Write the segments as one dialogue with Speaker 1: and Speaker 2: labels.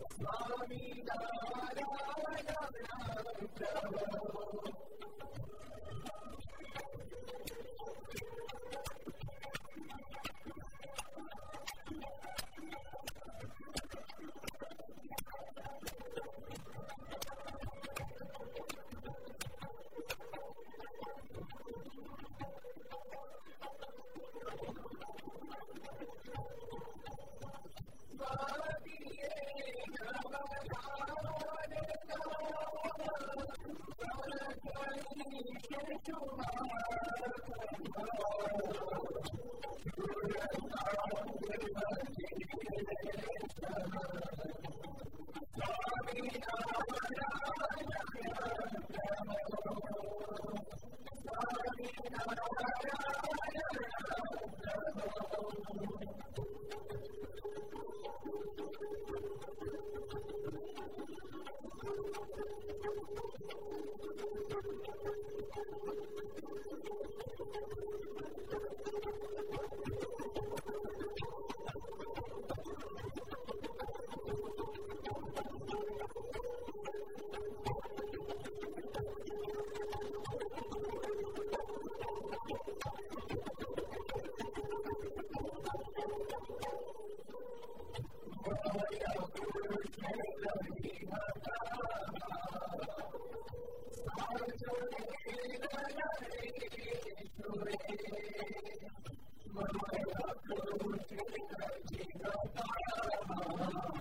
Speaker 1: Thank you. Thank you.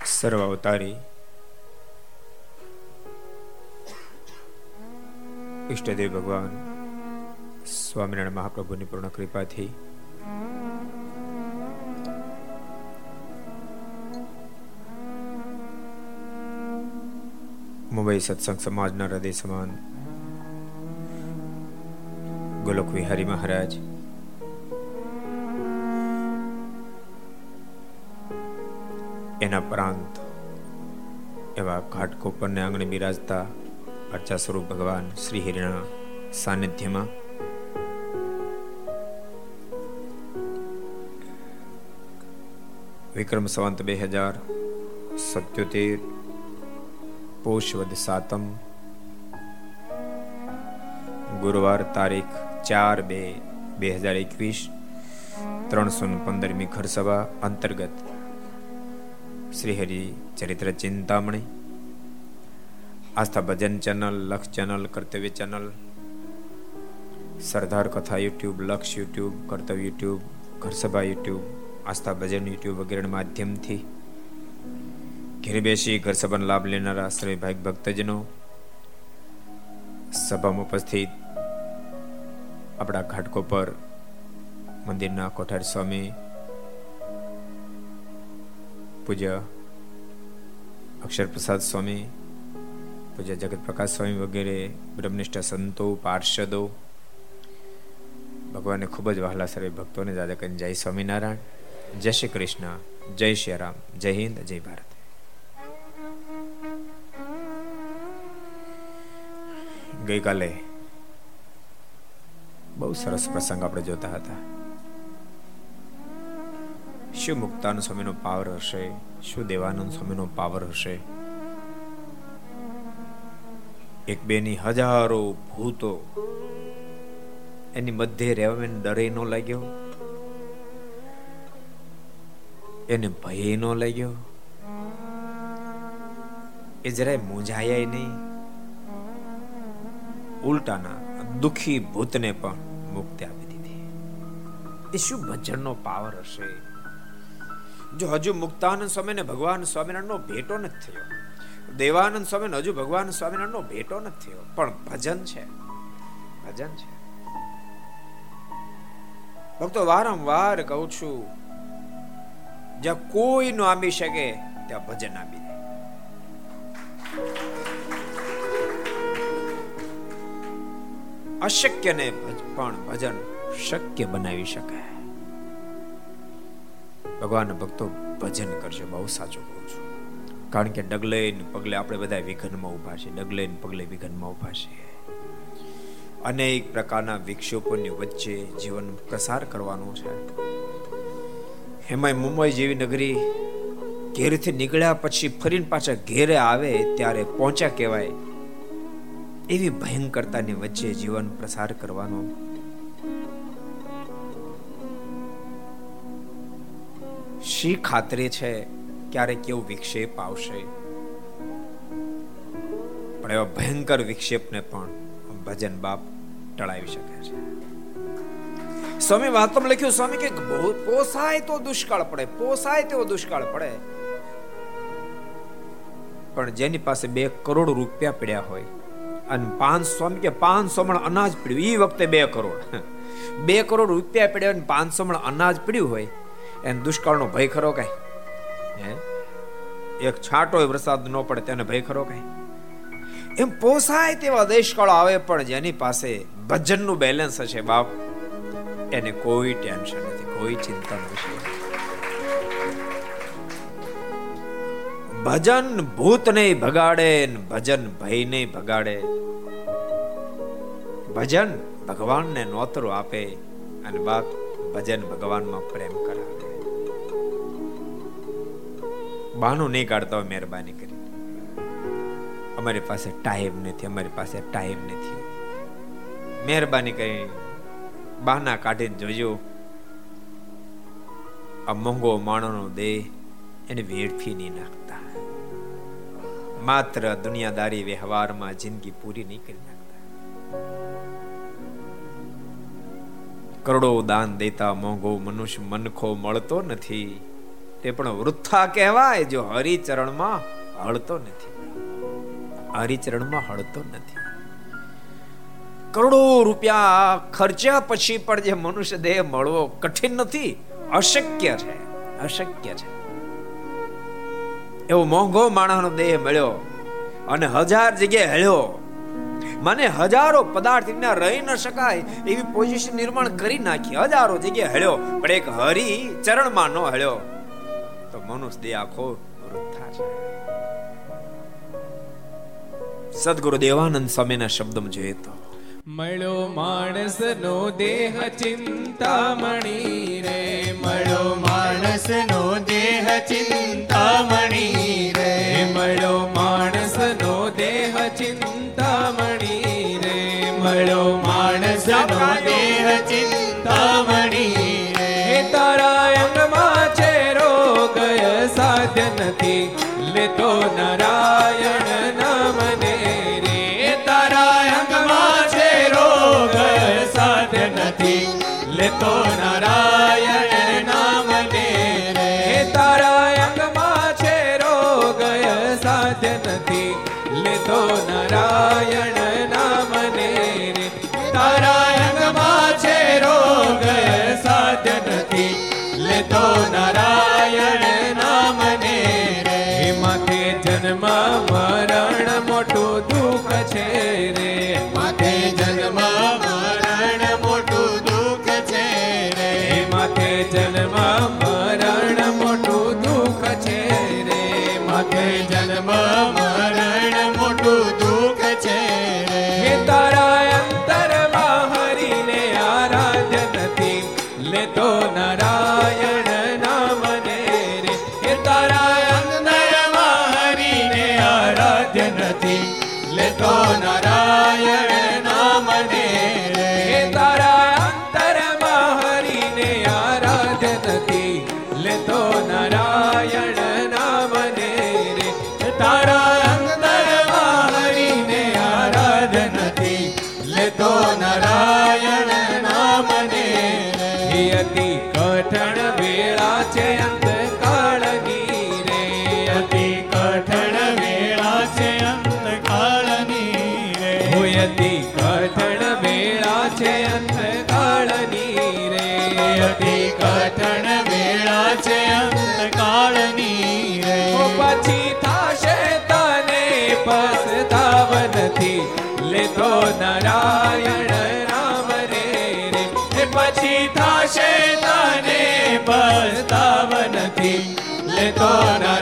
Speaker 1: સર્વ અવતારી ઈષ્ટદેવ ભગવાન, સ્વામિનારાયણ મહાપ્રભુની પૂર્ણ કૃપાથી મુંબઈ સત્સંગ સમાજના હૃદય સમાન ગોલોક વિહારી મહારાજ, એના પ્રાંત એવા ઘાટકોપરને આંગણે બિરાજતા અર્ચા સ્વરૂપ ભગવાન શ્રી હિરણા સાનિધ્યમાં. વિક્રમ સંવંત બે હજાર સત્યોતેર પોષવદ સાતમ. ગુરુવાર તારીખ ચાર બે બે હજાર એકવીસ ત્રણસો પંદરમી ઘરસભા અંતર્ગત. Shrihari Charitra Chintamani. Aastha Bhajan channel Laksh channel, Kartavya channel, Sardar Katha YouTube, Laksh YouTube, Kartavya YouTube, Gharsabha YouTube, Aastha Bhajan YouTube વગેરેના માધ્યમથી ઘેરે બેસી ઘર સભાનો લાભ લેનારા શ્રી ભાઈ ભક્તજનો સભામાં ઉપસ્થિત આપણા ઘાટકો પર મંદિરના કોઠારી સ્વામી પૂજ્ય અક્ષર પ્રસાદ સ્વામી પૂજ્ય જગત પ્રકાશ સ્વામી વગેરે, બ્રહ્મનિષ્ઠ સંતો, પાર્ષદો, ભગવાનને ખૂબ જ વહાલા સર્વે ભક્તોને દાદા કરીને જય સ્વામિનારાયણ, જય શ્રી કૃષ્ણ, જય શ્રી રામ, જય હિન્દ, જય ભારત. ગઈકાલે બહુ સરસ પ્રસંગ આપણે જોતા હતા. શું મુક્તાનંદ સ્વામીનો પાવર હશે? શું દેવાનંદ સ્વામીનો પાવર હશે? એક બેની હજારો ભૂતો એની મધ્ય રહેવા ડરે ન લાગ્યો. એને ભય ન લાગ્યો. એ જરાય મૂંઝાયા નહીં. ઉલટાના દુખી ભૂતને પણ મુક્તિ આપી દીધી. એ શું ભજનનો પાવર હશે? જો હજુ મુક્તાનંદ સ્વામીને ભગવાન સ્વામિનારાયણનો ભેટો નથી થયો. દેવાનંદ સ્વામી હજુ ભગવાન સ્વામિનારાયણનો ભેટો નથી થયો. પણ ભજન છે. ભજન છે. ભક્તો, વારંવાર કહું છું, જ્યાં કોઈ નો આંબી શકે, ત્યાં ભજન આપી દે. અશક્યને પણ ભજન શક્ય બનાવી શકાય. ભગવાન ભક્તો, ભજન કરજો. બહુ સાચું કારણ કે ડગલે પગલે આપણે બધા વિઘનમાં ઊભા છે ડગલે પગલે વિઘનમાં ઊભા છે અનેક પ્રકારના વિક્ષોપોની વચ્ચે જીવન પ્રસાર કરવાનો છે. એમાં મુંબઈ જેવી નગરી ઘેરથી નીકળ્યા પછી ફરીને પાછા ઘેરે આવે ત્યારે પહોંચ્યા કહેવાય. એવી ભયંકરતાની વચ્ચે જીવન પ્રસાર કરવાનો. શી ખાતરી છે ક્યારે કેવો વિક્ષેપ આવશે. પણ એવા ભયંકર વિક્ષેપને પણ ભજન બાપ ટળાવી શકે છે. સ્વામી વાતમાં લખ્યું, સ્વામી કે પોસાય તો દુષ્કાળ પડે, પોસાય તેવો દુષ્કાળ પડે. પણ જેની પાસે બે કરોડ રૂપિયા પડ્યા હોય અને પાંચ સ્વામી કે પાંચસો મણ અનાજ પડ્યું એ વખતે બે કરોડ. બે કરોડ રૂપિયા પડ્યા અને પાંચસો મણ અનાજ પડ્યું હોય, એને દુષ્કાળનો ભય ખરો કઈ? એક છાંટો વરસાદ ન પડે, તેને ભય ખરો કઈ? એમ પોસાય તેવા દેશકાળો આવે પણ જેની પાસે ભજનનું બેલેન્સ હશે, બાપ, એને કોઈ ટેન્શન નથી, કોઈ ચિંતા નથી. ભજન ભૂત નહીં ભગાડે ભજન ભય નહીં ભગાડે. ભજન ભગવાનને નોતરો આપે અને બાપ ભજન ભગવાનમાં પ્રેમ કરાવે. બાનું નહીં કાઢતા હોય મહેરબાની કરી. અમારી પાસે ટાઈમ નથી, અમારી પાસે ટાઈમ નથી. મહેરબાની કરી બહાના કાઢીને જોજો. આ મોંઘો માણસનો દેહ એને વેડફી નહીં નાખતા. માત્ર દુનિયાદારી વ્યવહારમાં જિંદગી પૂરી નહીં કરી નાખતા. કરોડો દાન દેતા મોંઘો મનુષ્ય મનખો મળતો નથી. તે પણ વૃથા કહેવાય જો હરિચરણમાં હળતો નથી. હરિચરણમાં હળતો નથી. કરોડો રૂપિયા ખર્ચ્યા પછી પણ જે મનુષ્ય દેહ મળવો કઠિન નથી, અશક્ય છે અશક્ય છે. એવો મોંઘો માણસનો દેહ મળ્યો અને હજાર જગ્યાએ હેળ્યો. મને હજારો પદાર્થ ના રહી ન શકાય એવી પોઝિશન નિર્માણ કરી નાખી, હજારો જગ્યાએ હેળ્યો. પણ એક હરી ચરણમાં ન હળ્યો. તો મનુષ્ય દેહ આખો વૃથા છે. સદગુરુ દેવાનંદ સ્વામીના શબ્દમાં જોઈએ તો
Speaker 2: મળ્યો માણસ નો દેહ ચિંતામણી રે મળ્યો માણસ નો દેહ ચિંતામણી રે મળ્યો માણસ નો દેહ ચિંતામણી રે મળ્યો માણસ નો દેહ ચિંતામણી નથી. લેતો નારાયણ નામને રે. તારા અંગમાં છે રોગ સાધ્ય નથી. લેતો નારાયણ પસ્તાવ નથી લેતો નારાયણ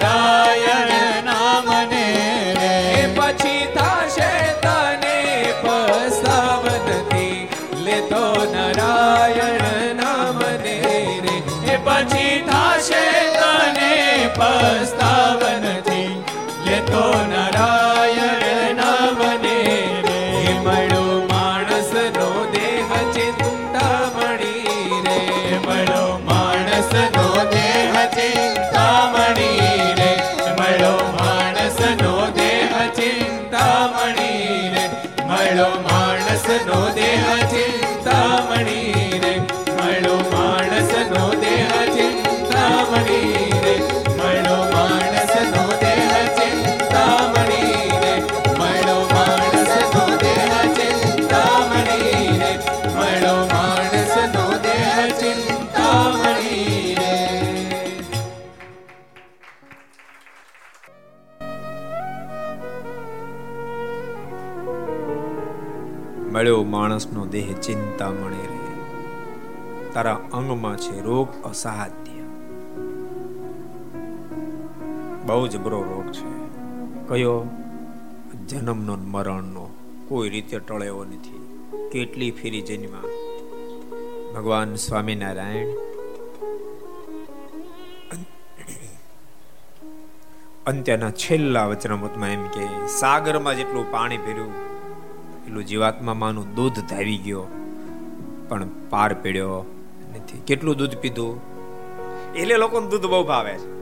Speaker 1: માણસનો દેહ ચિંતા મળે રે તારા અંગમાં છે રોગ અસાધ્ય. બહુ જ બરો રોગ છે. કયો? જન્મનો મરણનો. કોઈ રીતે ટળેવો નથી. કેટલી ફેરી જન્મા. ભગવાન સ્વામિનારાયણ. અંત્યના છેલ્લા વચનામૃતમાં એમ કે, સાગરમાં જેટલું પાણી ભર્યું, એટલું જીવાત્મા માનું દૂધ ધાવી ગયો. પણ પાર પીડ્યો નથી. કેટલું દૂધ પીધું? એટલે લોકોને દૂધ બહુ ભાવે છે.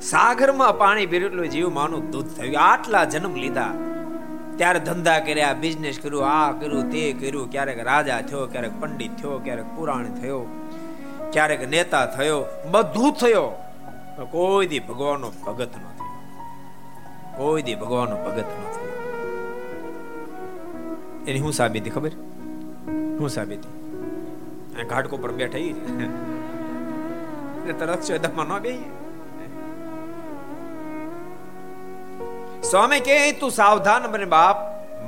Speaker 1: સાગરમાં પાણી એટલું જીવ માનું દૂધ થયું. આટલા જન્મ લીધા. ત્યારે ધંધા કર્યા બિઝનેસ કર્યું, આ કર્યું, તે કર્યું. ક્યારેક રાજા થયો, ક્યારેક પંડિત થયો, ક્યારેક પુરાણ થયો, ક્યારેક નેતા થયો. બધું થયો. કોઈ દી ભગવાનનો ભગત નથી કોઈ દી ભગવાનનો ભગત ન થયો. એની શું સાબિતી, ખબર? શું સાબિતી. ઘાટકો પર બેઠા તરત શ્વેતામાં ન બે સ્વામી કે, તું સાવધાન બને બાપ,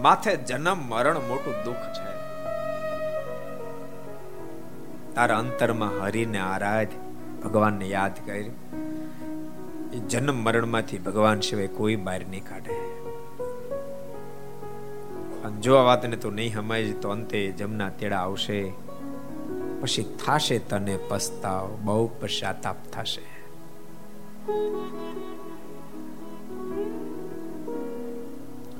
Speaker 1: માથે જન્મ, મરણ મોટું દુઃખ છે. તારા અંતરમાં હરિને આરાધ ભગવાનને યાદ કરી જન્મ, મરણમાંથી ભગવાન સિવાય કોઈ બહાર નહીં કાઢે. જો આ વાતને તું નહીં સમજ તો અંતે જમના તેડા આવશે. પછી થાશે તને પસ્તાવ, બહુ પશ્ચાતાપ થશે.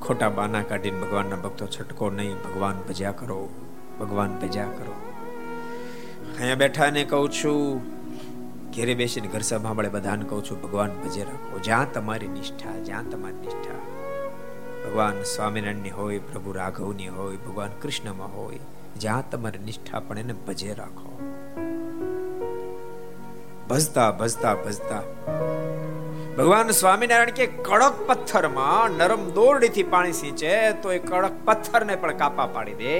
Speaker 1: ખોટા બાના કાઢીને ભગવાનના ભક્તો છટકો નહીં, ભગવાન ભજ્યા કરો, ભગવાન ભજ્યા કરો. અહીંયા બેઠા ને કહું છું, ઘેરે બેસીને ઘર સંભાળે બધાને કહું છું, ભગવાન ભજે રાખો. જ્યાં તમારી નિષ્ઠા, જ્યાં તમારી નિષ્ઠા. ભગવાન સ્વામિનારાયણની હોય, પ્રભુ રાઘવની હોય, ભગવાન કૃષ્ણમાં હોય, જ્યાં તમારી નિષ્ઠા પણ એને ભજે રાખો. ભજતા ભજતા ભજતા. ભગવાન સ્વામિનારાયણ કે કડક પથ્થરમાં નરમ દોરડીથી પાણી સિંચે, તો એ કડક પથ્થરને પણ કાપા પાડી દે.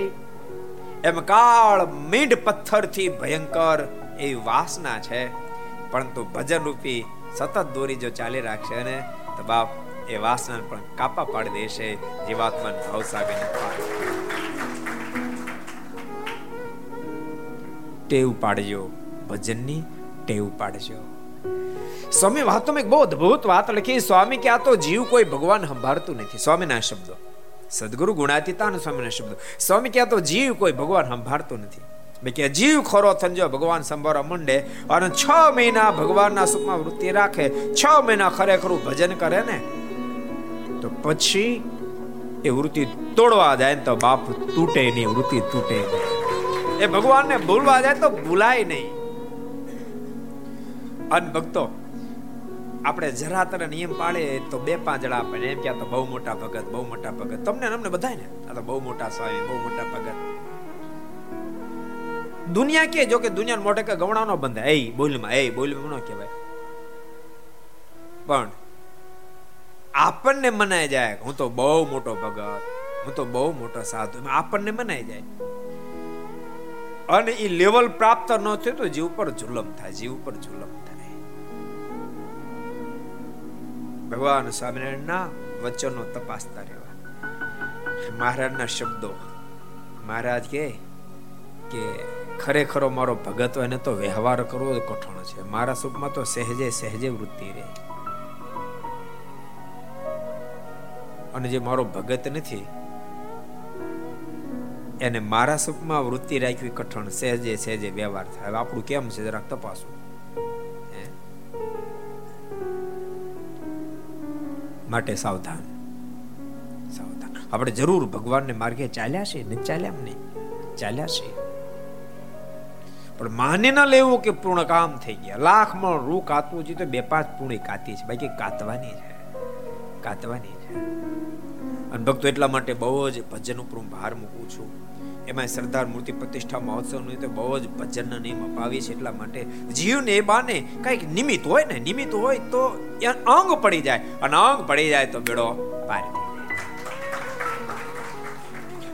Speaker 1: એમ કાળ મીંડ પથ્થરથી ભયંકર એવી વાસના છે. પરંતુ ભજન રૂપી સતત દોરી જો ચાલી રાખશે ને, તો બાપ એ વાસના પણ કાપા પાડી દેશે જીવાત્મા ભાવસાગરની ટેવ પાડજો, ભજનની ટેવ પાડજો. સ્વામી વાતોમાં એક બહુ અદભુત વાત લખી. સ્વામી, કે આ તો જીવ કોઈ ભગવાન સંભાળતું નથી. સ્વામીના શબ્દો. સદગુરુ ગુણાતીતાન સ્વામીના શબ્દો. સ્વામી, કે આ તો જીવ કોઈ ભગવાન સંભાળતું નથી. કે જીવ ખોરો થંજો ભગવાન સંભાળવા માંડે, અને છ મહિના ભગવાનના સુખમાં વૃત્તિ રાખે, છ મહિના ખરેખરું ભજન કરે ને તો પછી એ વૃત્તિ તોડવા જાય તો બાપ તૂટે નહીં, વૃત્તિ તૂટે નહીં. એ ભગવાનને ભૂલવા જાય તો ભૂલાય નહીં. અન ભક્તો, આપણે જરા તને નિયમ પાડે તો બે પાંચ જણા આપણને એમ ક્યાં તો બહુ મોટા ભગત, બહુ મોટા ભગત. તમને અમને બધાય ને? આ તો બહુ મોટા સ્વામી, બહુ મોટા ભગત. દુનિયા કે જો કે દુનિયા મોટે કે ગવણાનો બંધ એ બોલમાં એ બોલમાં ન કહેવાય. પણ આપણને મનાય જાય. હું તો બહુ મોટો ભગત. હું તો બહુ મોટો સાધુ. આપણને મનાય જાય. અને એ લેવલ પ્રાપ્ત ન થયું તો જીવ પર જુલમ થાય, જીવ પર જુલમ થાય. ભગવાન સ્વામિનારાયણના વચનો તપાસતા રહેવા. મહારાજના શબ્દો. મહારાજ કે કે ખરેખરો મારો ભગત હોય ને તો વ્યવહાર કરવો કઠણ છે. મારા સુખમાં તો સહેજે સહેજે વૃત્તિ રહે. અને જે મારો ભગત નથી, એને મારા સુખમાં વૃત્તિ રાખવી કઠણ, સહેજે સહેજે વ્યવહાર થાય. હવે આપણું કેમ છે? જરાક તપાસો. માટે સાવધાન. સાવધાન. આપણે જરૂર ભગવાનને માર્ગે ચાલ્યા છે ને ચાલ્યા નહીં. ચાલ્યા છે પણ માને ન લેવું કે પૂર્ણ કામ થઈ ગયા. લાખમાં રૂ કાતવું જોઈએ તો બે પાંચ પૂર્ણ કાતી છે. બાકી કાતવાની છે કાતવાની છે અને ભક્તો એટલા માટે બહુ જ ભજન ઉપર હું ભાર મૂકું છું. એમાં સરદાર મૂર્તિ પ્રતિષ્ઠા મહોત્સવનું તો બહુ જ ભજનના નિયમ અપાવી છે એટલા માટે જીવને એ બાને કંઈક નિમિત્ત હોય ને, નિમિત્ત હોય તો અંગ પડી જાય અને અંગ પડી જાય તો બેડો પાર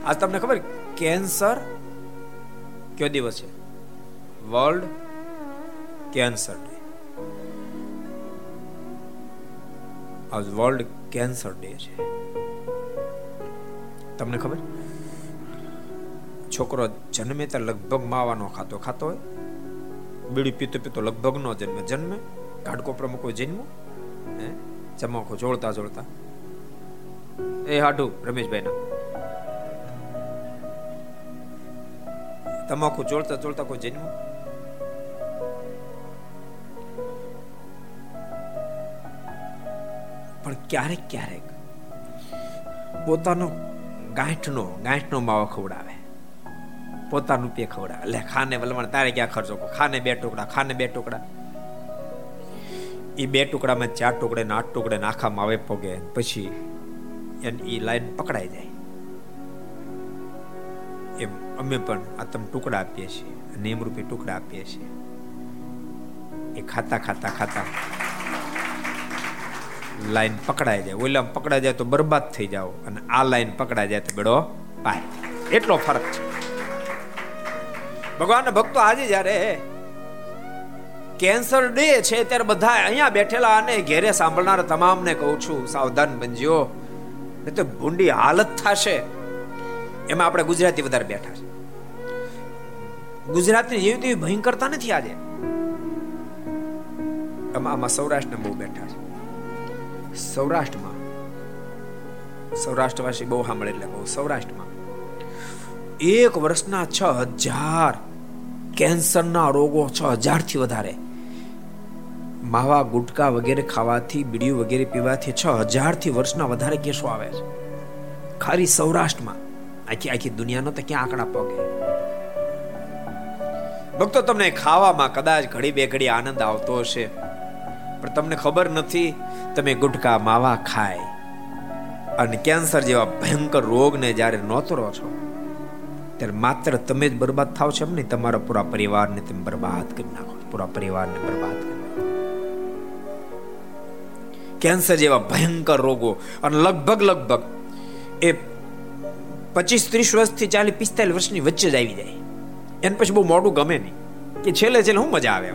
Speaker 1: આજ તમને ખબર કેન્સર કયો દિવસ છે? World cancer day. આજ વર્લ્ડ કેન્સર ડે છે. તમને ખબર? છોકરો જન્મે ત્યાં લગભગ માવાનો ખાતો ખાતો હોય. બીડી પીતો પીતો લગભગ નો જન્મે. જન્મે ઘાટકોપરામાં કોઈ જન્મો? હે? ચમાખો જોડતા જોડતા. એ હાડું રમેશભાઈ ના તમાકુ જોડતા જોડતા કોઈ જન્મ? પણ ક્યારેક ક્યારેક પોતાનો ગાંઠનો ગાંઠનો માવો ખવડાવે. પોતાનું પે ખવડાવે. એટલે ખાને વલવણ, તારે ક્યાં ખર્ચો ખાને બે ટુકડા, ખાને બે ટુકડા. એ બે ટુકડામાં ચાર ટુકડે આઠ ટુકડે નાખા માવે પોગે, પછી એ લાઈન પકડાઈ જાય. એમ અમે પણ આ તમે ટુકડા આપીએ છીએ, નિયમરૂપી ટુકડા આપીએ છીએ. એ ખાતા ખાતા ખાતા લાઈન પકડાઈ જાય. ઓલા પકડાઈ જાય તો બરબાદ થઈ જાઓ અને આ લાઈન પકડાઈ જાય તો બેડો પાર એટલો ફરક છે. ભગવાનના ભક્તો આજે જ્યારે કેન્સર ડે છે ત્યારે બધા અહીંયા બેઠેલા અને ઘેરે સાંભળનાર તમામને કહું છું, સાવધાન બનજો. નહીં તો ભૂંડી હાલત થશે. એમાં આપણે ગુજરાતી વધારે બેઠા છે. ગુજરાતની જેવી તેવી ભયંકરતા નથી આજે. આમાં સૌરાષ્ટ્રને બહુ બેઠા છે. સૌરાષ્ટ્રમાં. સૌરાષ્ટ્રવાસી બહુ સાંભળે એટલે બહુ સૌરાષ્ટ્રમાં. એક વર્ષના છ હજાર કેન્સરના રોગો છ હજારથી વધારે. માવા, ગુટકા વગેરે ખાવાથી, બીડીઓ વગેરે પીવાથી છ હજારથી વર્ષના વધારે કેસો આવે છે. ખાલી સૌરાષ્ટ્રમાં. આખી આખી દુનિયાનો તો ક્યાં આંકડા પગે? ભક્તો, તમને ખાવામાં કદાચ ઘડી બે ઘડી આનંદ આવતો હશે. પણ તમને ખબર નથી, તમે ગુટકા માવા ખાય. અને કેન્સર જેવા ભયંકર રોગને જ્યારે નોતરો છો, ત્યારે માત્ર તમે જ બરબાદ થાવ છો એમ નહીં, તમારા પૂરા પરિવારને તમે બરબાદ કરી નાખો, પૂરા પરિવારને બરબાદ કરી કેન્સર જેવા ભયંકર રોગો, અને લગભગ લગભગ એ પચીસ ત્રીસ વર્ષથી ચાલી પિસ્તાલીસ વર્ષની વચ્ચે જ આવી જાય. એને પછી બહુ મોટું ગમે નહીં. કે છેલ્લે છેલ્લે હું મજા આવે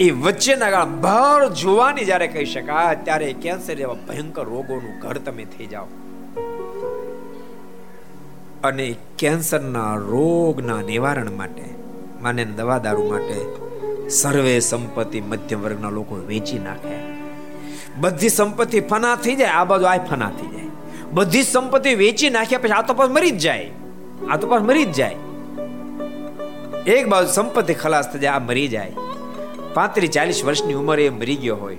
Speaker 1: એ વચ્ચેના ગાળ ભર જોવાની જ્યારે કહી શકાય, ત્યારે કેન્સર જેવા ભયંકર રોગોનું ઘર તમે થઈ જાઓ. અને કેન્સરના રોગના નિવારણ માટે, માને દવા દારૂ માટે સર્વે સંપત્તિ મધ્યમ વર્ગના લોકો વેચી નાખે. બધી સંપત્તિ ફના થઈ જાય, આ બાજુ આ ફના થઈ જાય. બધી સંપત્તિ વેચી નાખ્યા પછી આ તો પાસ મરી જ જાય. આ તો પાસ મરી જ જાય. એક બાજુ સંપત્તિ ખલાસ થઈ જાય, આ મરી જાય. પાંત્રીસ, ચાલીસ વર્ષની ઉંમરે એ મરી ગયો હોય.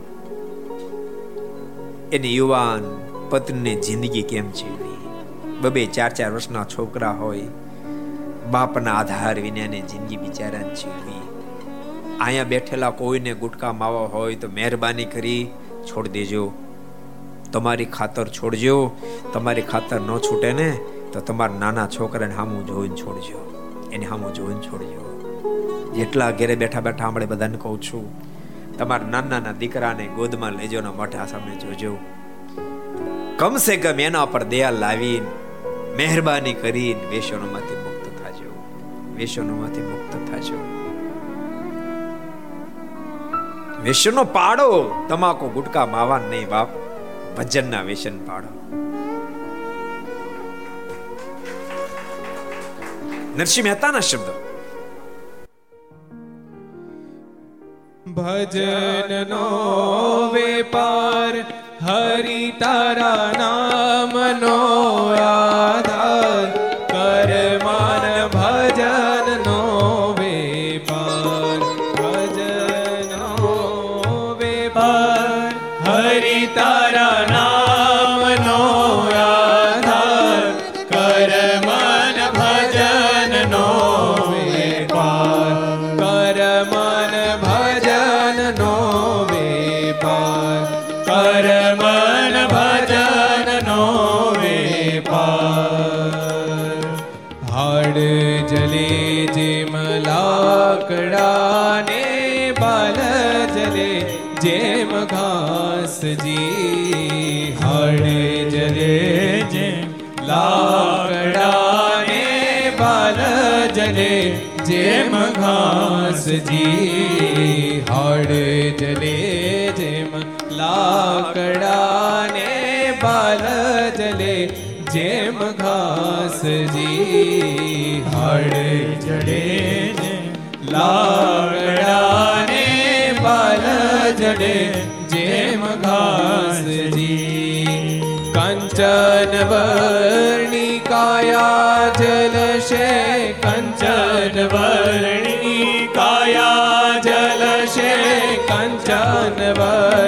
Speaker 1: એની યુવાન પત્નીની જિંદગી કેમ જીવવી? બબે ચાર ચાર વર્ષના છોકરા હોય, બાપના આધાર વિનાને જિંદગી બિચારાને જીવવી. અહીંયા બેઠેલા કોઈને ગુટકા માવા હોય તો મહેરબાની કરી છોડી દેજો. તમારી ખાતર છોડજો. તમારી ખાતર ન છૂટે ને તો તમારા નાના છોકરાને સામું જોઈને છોડજો. એને હામું જોઈને છોડજો. જેટલા ઘેરે બેઠા બેઠા આપણે બધાને કહું છું, તમારા નાના નાના દીકરાને ગોદમાં લેજો ને મોઢા સામે જોજો. કમસે કમ એના પર દયા લાવીને, મહેરબાની કરીને વેસનોમાંથી મુક્ત થાજો. વેસનોમાંથી મુક્ત થાજો. વેસનો પાડો, તમાકુ ગુટકા માવા નહીં બાપ ભજનના વેસન પાડો. નરસિંહ મહેતાના શબ્દ.
Speaker 2: ભજનનો વેપાર હરિ તારા નામનો જેમ ઘાસજી હાડ જલે જેમ લાકડાને બાલ જલે, જેમ ઘાસજી હાડે જડે લાગડાને બાલ જડે જેમ ઘાસજી કંચન વર્ણિકાયા જલશે કંચન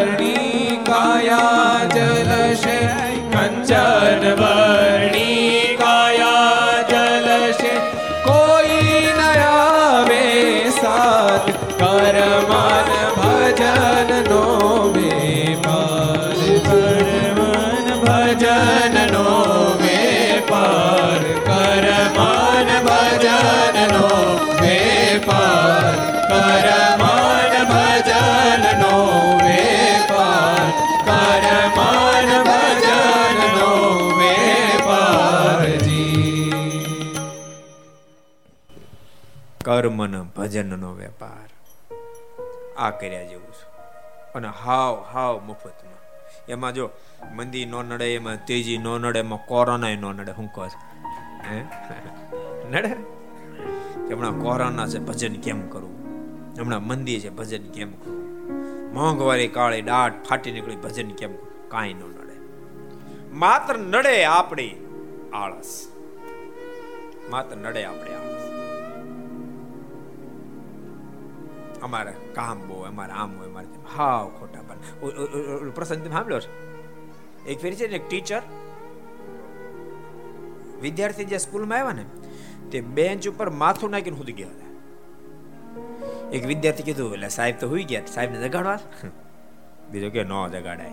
Speaker 1: ભજનનો વેપાર. આ કર્યા જેવું છે. અને હાવ હાવ મફતમાં. એમાં જો મંદી નો નડે, એમાં તેજી નો નડે, એમાં કોરોના નો નડે, હું કહો? હે? નડે? હમણાં કોરોના છે, ભજન કેમ કરવું હમણાં મંદી છે, ભજન કેમ કરવું મોંઘવારી કાળી દાઢ ફાટી નીકળી, ભજન કેમ કાંઈ ન નડે. માત્ર નડે આપણી આળસ. માત્ર નડે આપણે અમારે કામ બહુ, અમારે આમ હોય, અમારે હાવ ખોટા પણ. પ્રસંગ તમે સાંભળ્યો છે? એક ફેરી છે ને, એક ટીચર વિદ્યાર્થી જે સ્કૂલમાં આવ્યા ને, તે બેન્ચ ઉપર માથું નાખીને સુધી ગયા હતા. એક વિદ્યાર્થી કીધું, એટલે સાહેબ તો હુઈ ગયા, સાહેબને જગાડવા? બીજો કે, નો જગાડાય.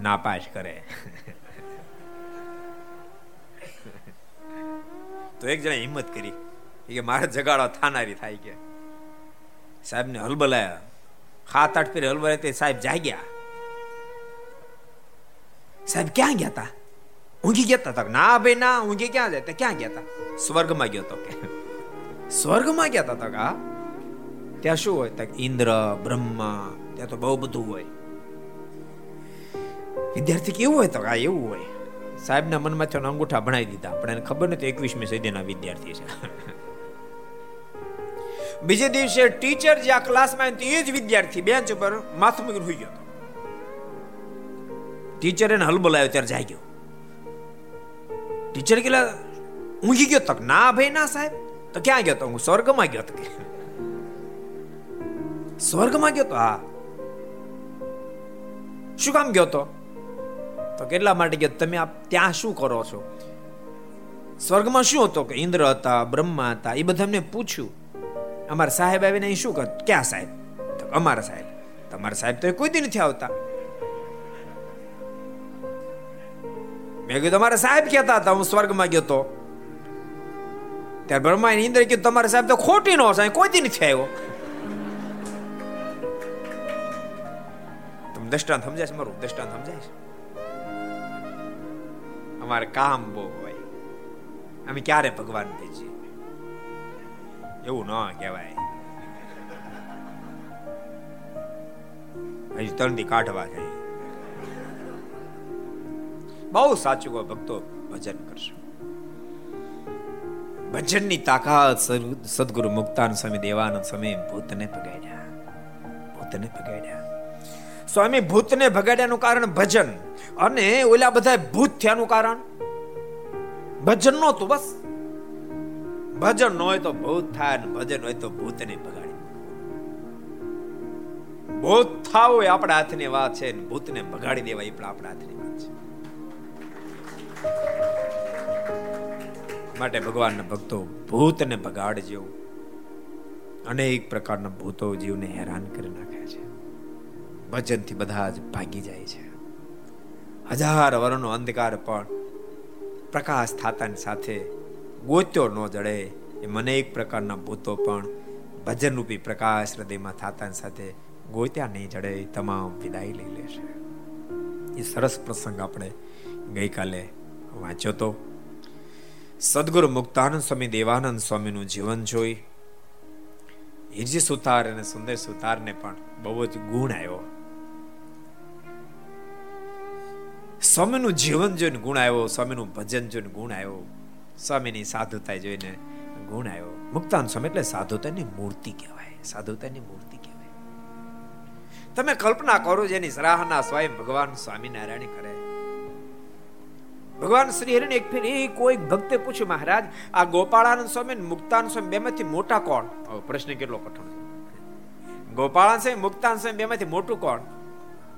Speaker 1: નાપાસ કરે. તો એક જણા હિંમત કરી. કે, મારે જગાડવા થાનારી થાય કે. સાહેબને હલબલાયા. હાથ આઠ ફેરે હલબલાય તે સાહેબ જાગ્યા. સાહેબ ક્યાં ગયા તા? ઊંઘી ગયા તા ના ભાઈ, ના, ઊંઘી ક્યાં જાય? ક્યાં ગયા હતા સ્વર્ગમાં ગયો તો કે. સ્વર્ગમાં ગયા તા તક હા. ત્યાં શું હોય? તક ઇન્દ્ર, બ્રહ્મા, ત્યાં તો બહુ બધું હોય. વિદ્યાર્થી કેવું હોય તો આ એવું હોય. સાહેબના મનમાં થયો અંગૂઠા ભણાવી દીધા. પણ એને ખબર નથી એકવીસમી સદીના વિદ્યાર્થી છે. બીજે દિવસે ટીચર જે આ ક્લાસમાં એ જ વિદ્યાર્થી બેન્ચ ઉપર માથું મૂકીને હોઈ ગયો ટીચર એને હલબલાયો ત્યારે જાગ્યો. ટીચર કેટલા ઊંઘી ગયો તક ના ભાઈ, ના સાહેબ. તો ક્યાં ગયો તો? હું સ્વર્ગમાં ગયો તો સ્વર્ગમાં ગયો તો? હા. શું કામ ગયો તો? તો કેટલા માટે ગયો? તમે આપ ત્યાં શું કરો છો? સ્વર્ગમાં શું હતો કે ઇન્દ્ર હતા, બ્રહ્મા હતા, એ બધા અમને પૂછ્યું. અમારા સાહેબ આવીને અહીં શું કર? ક્યાં સાહેબ? તો અમારા સાહેબ. તમારા સાહેબ તો કોઈ દી નથી આવતા. મેં કીધું, તમારા સાહેબ કહેતા હતા, હું સ્વર્ગમાં ગયો તો. ત્યારે બ્રહ્મા ઇન્દ્ર કીધું, તમારા સાહેબ તો ખોટી નો સાહેબ કોઈ દી નથી આવ્યો. તમે દ્રષ્ટાંત સમજાય છે મારું? દ્રષ્ટાંત સમજાય છે? અમારે કામ બહુ હોય. અમે ક્યારે ભગવાન થઈ છીએ એવું ન કહેવાય. હજી ત્રણથી કાઢવા જાય બહુ સાચું ભક્તો ભજન કરશો. ભજનની તાકાત સદ- સદગુરુ મુક્તાન સ્વામી દેવાનંદ સ્વામી ભૂતને ભગાડ્યા. ભૂતને ભગાડ્યા. સ્વામી ભૂતને ભગાડ્યાનું કારણ ભજન. અને ઓલા બધા ભૂત થયાનું કારણ? ભજન નહોતું બસ. ભજન ન હોય તો ભૂત થાય ને ભજન હોય તો ભૂતને ભગાડી. ભૂત થાવ એ આપણા હાથની વાત છે ને ભૂતને ભગાડી દેવા એ પણ આપણા હાથની વાત છે. માટે ભગવાનના ભક્તો ભૂતને ભગાડજો. અનેક પ્રકારના ભૂતો જીવને હેરાન કરી નાખે છે. ભજનથી બધા જ ભાગી જાય છે. હજાર વર્ષનો અંધકાર પણ પ્રકાશ થતાની સાથે ગોત્યો ન જડે, એ મને એક પ્રકારના ભૂતો પણ ભજન રૂપી પ્રકાશ હૃદયમાં થતાની સાથે ગોત્યા નહીં જડે તમામ વિદાય લઈ લેશે. એ સરસ પ્રસંગ આપણે ગઈકાલે વાંચ્યો તો. સદગુરુ મુક્તાનંદ સ્વામી દેવાનંદ સ્વામીનું જીવન જોઈ, હિરજી સુતાર અને સુંદર સુતારને પણ બહુ જ ગુણ આવ્યો. સ્વામીનું જીવન જોઈને ગુણ આવ્યો, સ્વામીનું ભજન જોઈને ગુણ આવ્યો. સ્વામીની સાધુતા જોઈને ગુણ આવ્યો. મુક્તાન સ્વામી એટલે સાધુતાની મૂર્તિ કહેવાય. સાધુતાની મૂર્તિ કહેવાય. તમે કલ્પના કરો જેની સરાહના સ્વયં ભગવાન સ્વામિનારાયણ કરે. ભગવાન શ્રી હરિને એક ફેર એ કોઈ ભક્તે પૂછ્યું, મહારાજ, આ ગોપાળાનંદ સ્વામી મુક્તાન સ્વામી બેમાંથી મોટા કોણ? પ્રશ્ન કેટલો કઠણ છે. ગોપાળાન સ્વામી, મુક્તાન સ્વામી બેમાંથી મોટું કોણ?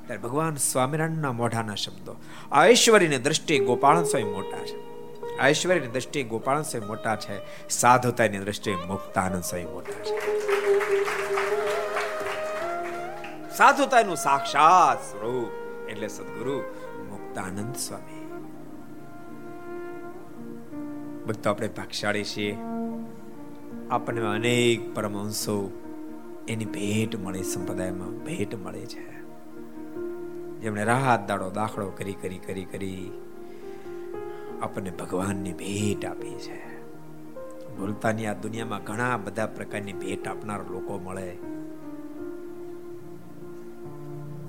Speaker 1: ત્યારે ભગવાન સ્વામિનારાયણના મોઢાના શબ્દો. આ ઐશ્વર્યની દ્રષ્ટિએ ગોપાળન સ્વામી મોટા છે. ઐશ્વર્યની દ્રષ્ટિએ ગોપાલ સ્વામી મોટા છે સાધુતાની દ્રષ્ટિએ મુક્તાનંદ સ્વામી મોટા છે. સાધુતાનું સાક્ષાત સ્વરૂપ એટલે સદગુરુ મુક્તાનંદ સ્વામી. ભક્તો, આપણે ભાગશાળી છીએ. આપણને અનેક પરમહંસો એની ભેટ મળે, સંપ્રદાયમાં ભેટ મળે છે. જેમણે રાહત, દાડો, દાખલો કરી કરી કરી કરી આપણને ભગવાનની ભેટ આપી છે. ભૂલતાની આ દુનિયામાં ઘણા બધા પ્રકારની ભેટ આપનાર લોકો મળે.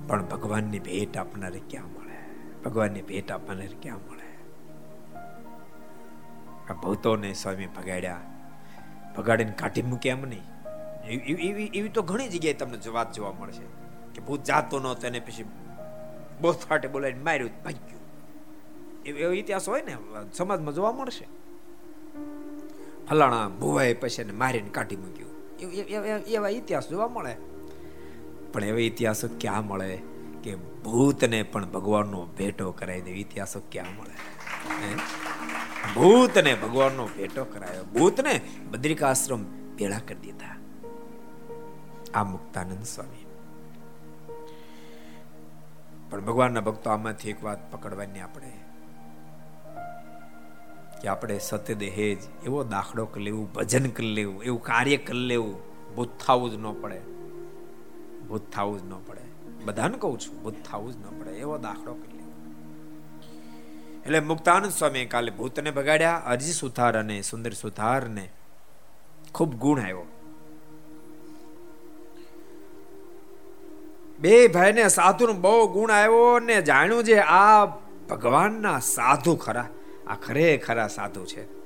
Speaker 1: પણ ભગવાનની ભેટ આપનારે ક્યાં મળે? ભગવાનની ભેટ આપનારે ક્યાં મળે? આ ભૂતોને સ્વામી ભગાડ્યા. ભગાડીને કાઢી મૂક્યા એમ નહીં. એવી એવી તો ઘણી જગ્યાએ તમને વાત જોવા મળશે કે ભૂત જાતો નહોતો એને પછી બહુ ફાટે બોલાવીને માર્યું, ભાગ્યું. એવો ઇતિહાસ હોય ને, સમાજમાં જોવા મળશે. ફલાણા ભુવાએ પછી મારીને કાઢી મૂક્યું. એવા ઇતિહાસ જોવા મળે. પણ એવા ઇતિહાસો ક્યાં મળે કે ભૂતને પણ ભગવાનનો ભેટો કરાવી દે ઇતિહાસો ક્યાં મળે? ભૂતને ભગવાનનો ભેટો કરાયો. ભૂતને બદ્રિકાશ્રમ ભેળા કરી દીધા. આ મુક્તાનંદ સ્વામી. પણ ભગવાનના ભક્તો આમાંથી એક વાત પકડવાની આપણે કે આપણે સત્ય દહેજ એવો દાખલો કરી લેવું, ભજન કરી લેવું, એવું કાર્ય કરી લેવું, ભૂત થવું જ ન પડે. ભૂત થવું જ ન પડે. બધાને કહું છું, ભૂત થવું જ ન પડે, એવો દાખલો કરી એટલે મુક્તાનંદ સ્વામી કાલે ભૂતને ભગાડ્યા, અરજી સુથાર અને સુંદર સુથારને ખૂબ ગુણ આવ્યો બે ભાઈને સાધુનો બહુ ગુણ આવ્યો ને જાણ્યું છે આ ભગવાનના સાધુ ખરા. આ ખરેખરા સાધુ છે.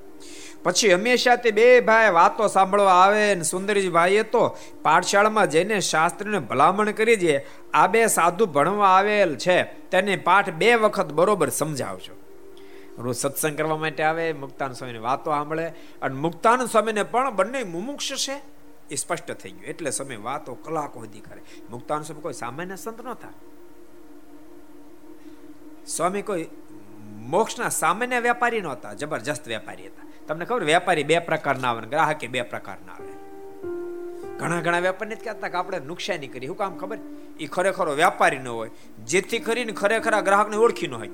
Speaker 1: પછી હંમેશા તે બે ભાઈ વાતો સાંભળવા આવે ને સુંદરજી ભાઈએ તો પાઠશાળામાં જઈને શાસ્ત્રને ભલામણ કરી દે, આ બે સાધુ ભણવા આવેલ છે, તેને પાઠ બે વખત બરોબર સમજાવજો. રોજ સત્સંગ કરવા માટે આવે, મુક્તાન સ્વામીની વાતો સાંભળે, અને મુક્તાન સ્વામીને પણ બંને મુમુક્ષ છે, એ સ્પષ્ટ થઈ ગયું. એટલે સમય વાતો કલાકો સુધી કરે. મુક્તાન સ્વામી કોઈ સામાન્ય સંત નહોતા. સ્વામી કોઈ મોક્ષના સામાન્ય વેપારી નહોતા, જબરજસ્ત વેપારી હતા. તમને ખબર, વેપારી બે પ્રકારના આવે ગ્રાહકે બે પ્રકારના આવે. ઘણા ઘણા વેપારી જ કહેતા કે આપણે નુકસાની કરી. શું કામ ખબર? એ ખરેખરો વેપારી ન હોય. જેથી કરીને ખરેખર ગ્રાહકને ઓળખી ન હોય.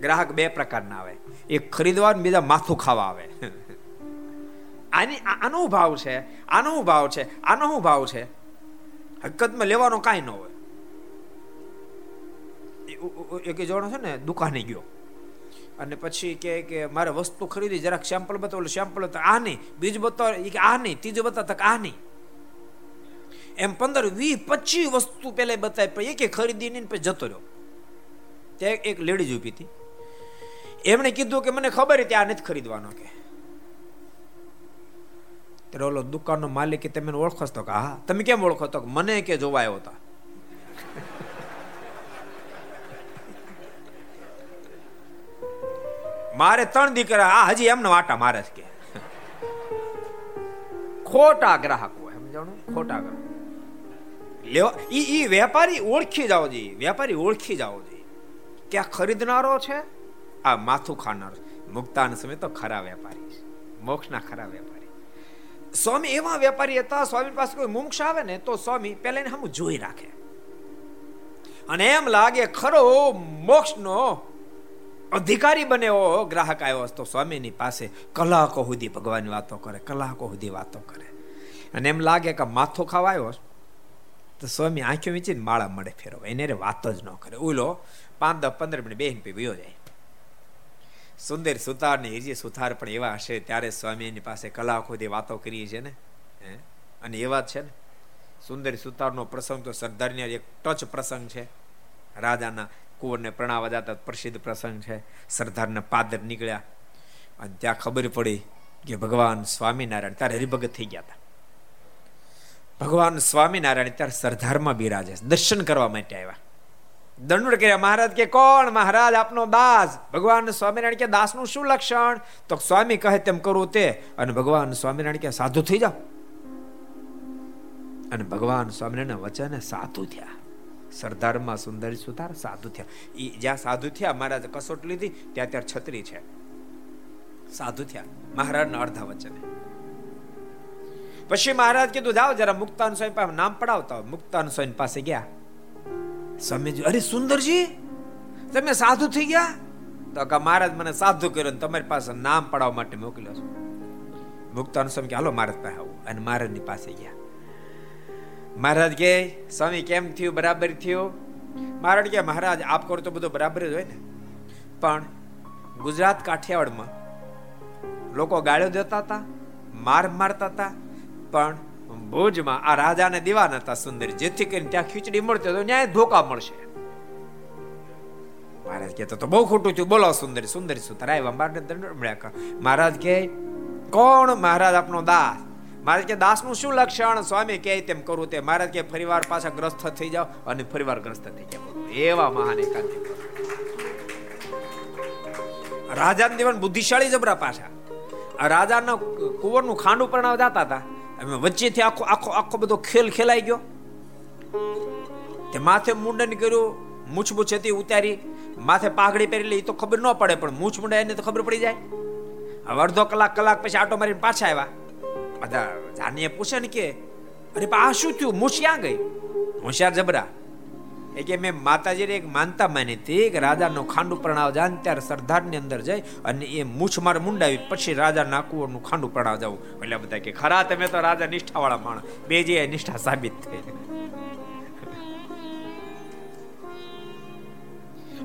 Speaker 1: ગ્રાહક બે પ્રકારના આવે. એક ખરીદવા બીજા માથું ખાવા આવે. આની આનો ભાવ છે? આનો ભાવ છે? આનો ભાવ છે? હકીકતમાં લેવાનો કાંઈ ન હોય. એક જણો છે ને, દુકાને ગયો. અને પછી કે કે મારે વસ્તુ ખરીદી, જરાક સેમ્પલ બતાવો સેમ્પલ તો આ નહીં. બીજું બતાવો કે આ નહીં. ત્રીજું બતાવો આ નહીં. એમ પંદર વીસ પચીસ વસ્તુ પેલા બતાવી, પછી એક ખરીદી નહીં પછી જતો રહ્યો. ત્યાં એક લેડીઝ ઊભી હતી. એમણે કીધું કે મને ખબર હતી આ નથી ખરીદવાનો કે. ત્યારે ઓલો દુકાનનો માલિક તમે ઓળખો તો કે, હા, તમે કેમ ઓળખો? તો મને કે જોવા આવ્યો હતા મારે ત્રણ દીકરા, આ હજી એમને વાટા મારે કે. ખોટા ગ્રાહક હોય, સમજાણું? ખોટા ગ્રાહક. લેવા, ઈ ઈ વેપારી ઓળખી જાવ જોઈએ વેપારી ઓળખી જાવ જોઈએ કે ખરીદનારો છે? આ માથું ખાનાર. મુક્તાન સમય તો ખરા વેપારી છે. મોક્ષના ખરા વેપારી. સ્વામી એવા વેપારી હતા, સ્વામી પાસે કોઈ મોક્ષ આવે ને, તો સ્વામી પહેલા એને હમ જોઈ રાખે. અને એમ લાગે, ખરો, મોક્ષનો અધિકારી બને એવો ગ્રાહક આવ્યો તો સ્વામીની પાસે કલાકો સુધી ભગવાનની વાતો કરે, કલાકો સુધી વાતો કરે. અને એમ લાગે કે માથો ખાવા આવ્યો તો સ્વામી આંખો વીંચીને માળા મળે ફેરવો. એને વાતો જ ન કરે. ઓલો પાંચ દસ પંદર મિનિટ બેન પી વયો જાય. સુંદર સુતાર ને હિરજી સુથાર પણ એવા હશે ત્યારે સ્વામી એની પાસે કલાકો સુધી વાતો કરી છે ને? અને એવા છે ને? સુંદર સુતારનો પ્રસંગ તો સરદારની એક ટચ પ્રસંગ છે. રાજાના કુંવરને પ્રણાવવા જતા પ્રસિદ્ધ પ્રસંગ છે. સરદારના પાદર નીકળ્યા. અને ત્યાં ખબર પડી કે ભગવાન સ્વામિનારાયણ ત્યારે હરિભગત થઈ ગયા હતા. ભગવાન સ્વામિનારાયણ ત્યારે સરદારમાં બિરાજે દર્શન કરવા માટે આવ્યા. દંડ કર્યા, મહારાજ કે કોણ? મહારાજ, આપનો દાસ. ભગવાન સ્વામિનારાયણ કે, દાસનું શું લક્ષણ? તો સ્વામી કહે, તેમ કરવું તે. અને ભગવાન સ્વામિનારાયણ કે, સાધુ થઈ જાઓ. અને ભગવાન સ્વામિનારાયણ વચને સાધુ થયા. સરદારમાં સુંદર સુધાર સાધુ થયા. એ જ્યાં સાધુ થયા, મહારાજ કસોટ લીધી, ત્યાં ત્યાં છત્રી છે. સાધુ થયા. મહારાજના અર્ધા વચને. પછી મહારાજ કીધું, જાઓ જરા મુક્તાન સ્વામી પાસે નામ પડાવતા મુક્તાન સ્વામી પાસે ગયા. સ્વામીજી, અરે સુંદરજી, તમે સાધુ થઈ ગયા? તો કે મહારાજ મને સાધુ કર્યો ને તમારી પાસે નામ પડાવવા માટે મોકલ્યો છું. મુક્તાન સ્વામી કે, હાલો મહારાજ પાસે આવું. અને મહારાજની પાસે ગયા. મહારાજ કે, સ્વામી, કેમ થયું? બરાબર થયું? મહારાજ કે, મહારાજ, આપ કરો તો બધું બરાબર જ હોય ને. પણ ગુજરાત કાઠિયાવાડમાં લોકો ગાળ્યો દેતા હતા, માર મારતા હતા, પણ ભુજમાં આ રાજાને દીવાન હતા સુંદર, જેથી કરીને ત્યાં ખીચડી મળતી તો ન્યાય ધોકા મળશે. મહારાજ કે, તો બહુ ખોટું થયું. બોલો સુંદર સુંદર સુતરાય મારને દંડ મળ્યા. મહારાજ કે, કોણ? મહારાજ, આપનો દાસ. મહારાજ કે દાસનું શું લક્ષણ? સ્વામી કહે તેમ કરવું તે. મહારાજ કે ફરીવાર પાછા ગ્રસ્ત થઈ જાઓ અને ફરીવાર ગ્રસ્ત થઈ જાવ એવા મહાન એકાંતિક. રાજા દેવન બુદ્ધિશાળી જબરા પાછા. રાજાના કુંવરનું ખાંડ પરણાવ જતા હતા. અમે વચ્ચેથી આખો આખો આખો બધો ખેલ ખેલાઈ ગયો. તે માથે મુંડન કર્યું, મૂછ હતી ઉતારી, માથે પાઘડી પહેરી એ તો ખબર ન પડે, પણ મૂછ મુંડા એને તો ખબર પડી જાય. અડધો કલાક કલાક પછી આટો મારીને પાછા આવ્યા. બધા જાનીએ પૂછે ને કે, અરે આ શું થયું? મૂછ ક્યાં ગઈ? હોશિયાર જબરા. એ કે મેં માતાજીને એક માનતા માની હતી કે રાજાનો ખાંડુ પ્રણાવ જાન, ત્યારે સરદારની અંદર જઈ અને એ મૂછ મારે મુંડાવી, પછી રાજા નાકુઓનું ખાંડુ પ્રણાવ જાવ એટલે બધા કે, ખરા, તમે તો રાજા નિષ્ઠાવાળા માણસ. બે જે નિષ્ઠા સાબિત થઈ.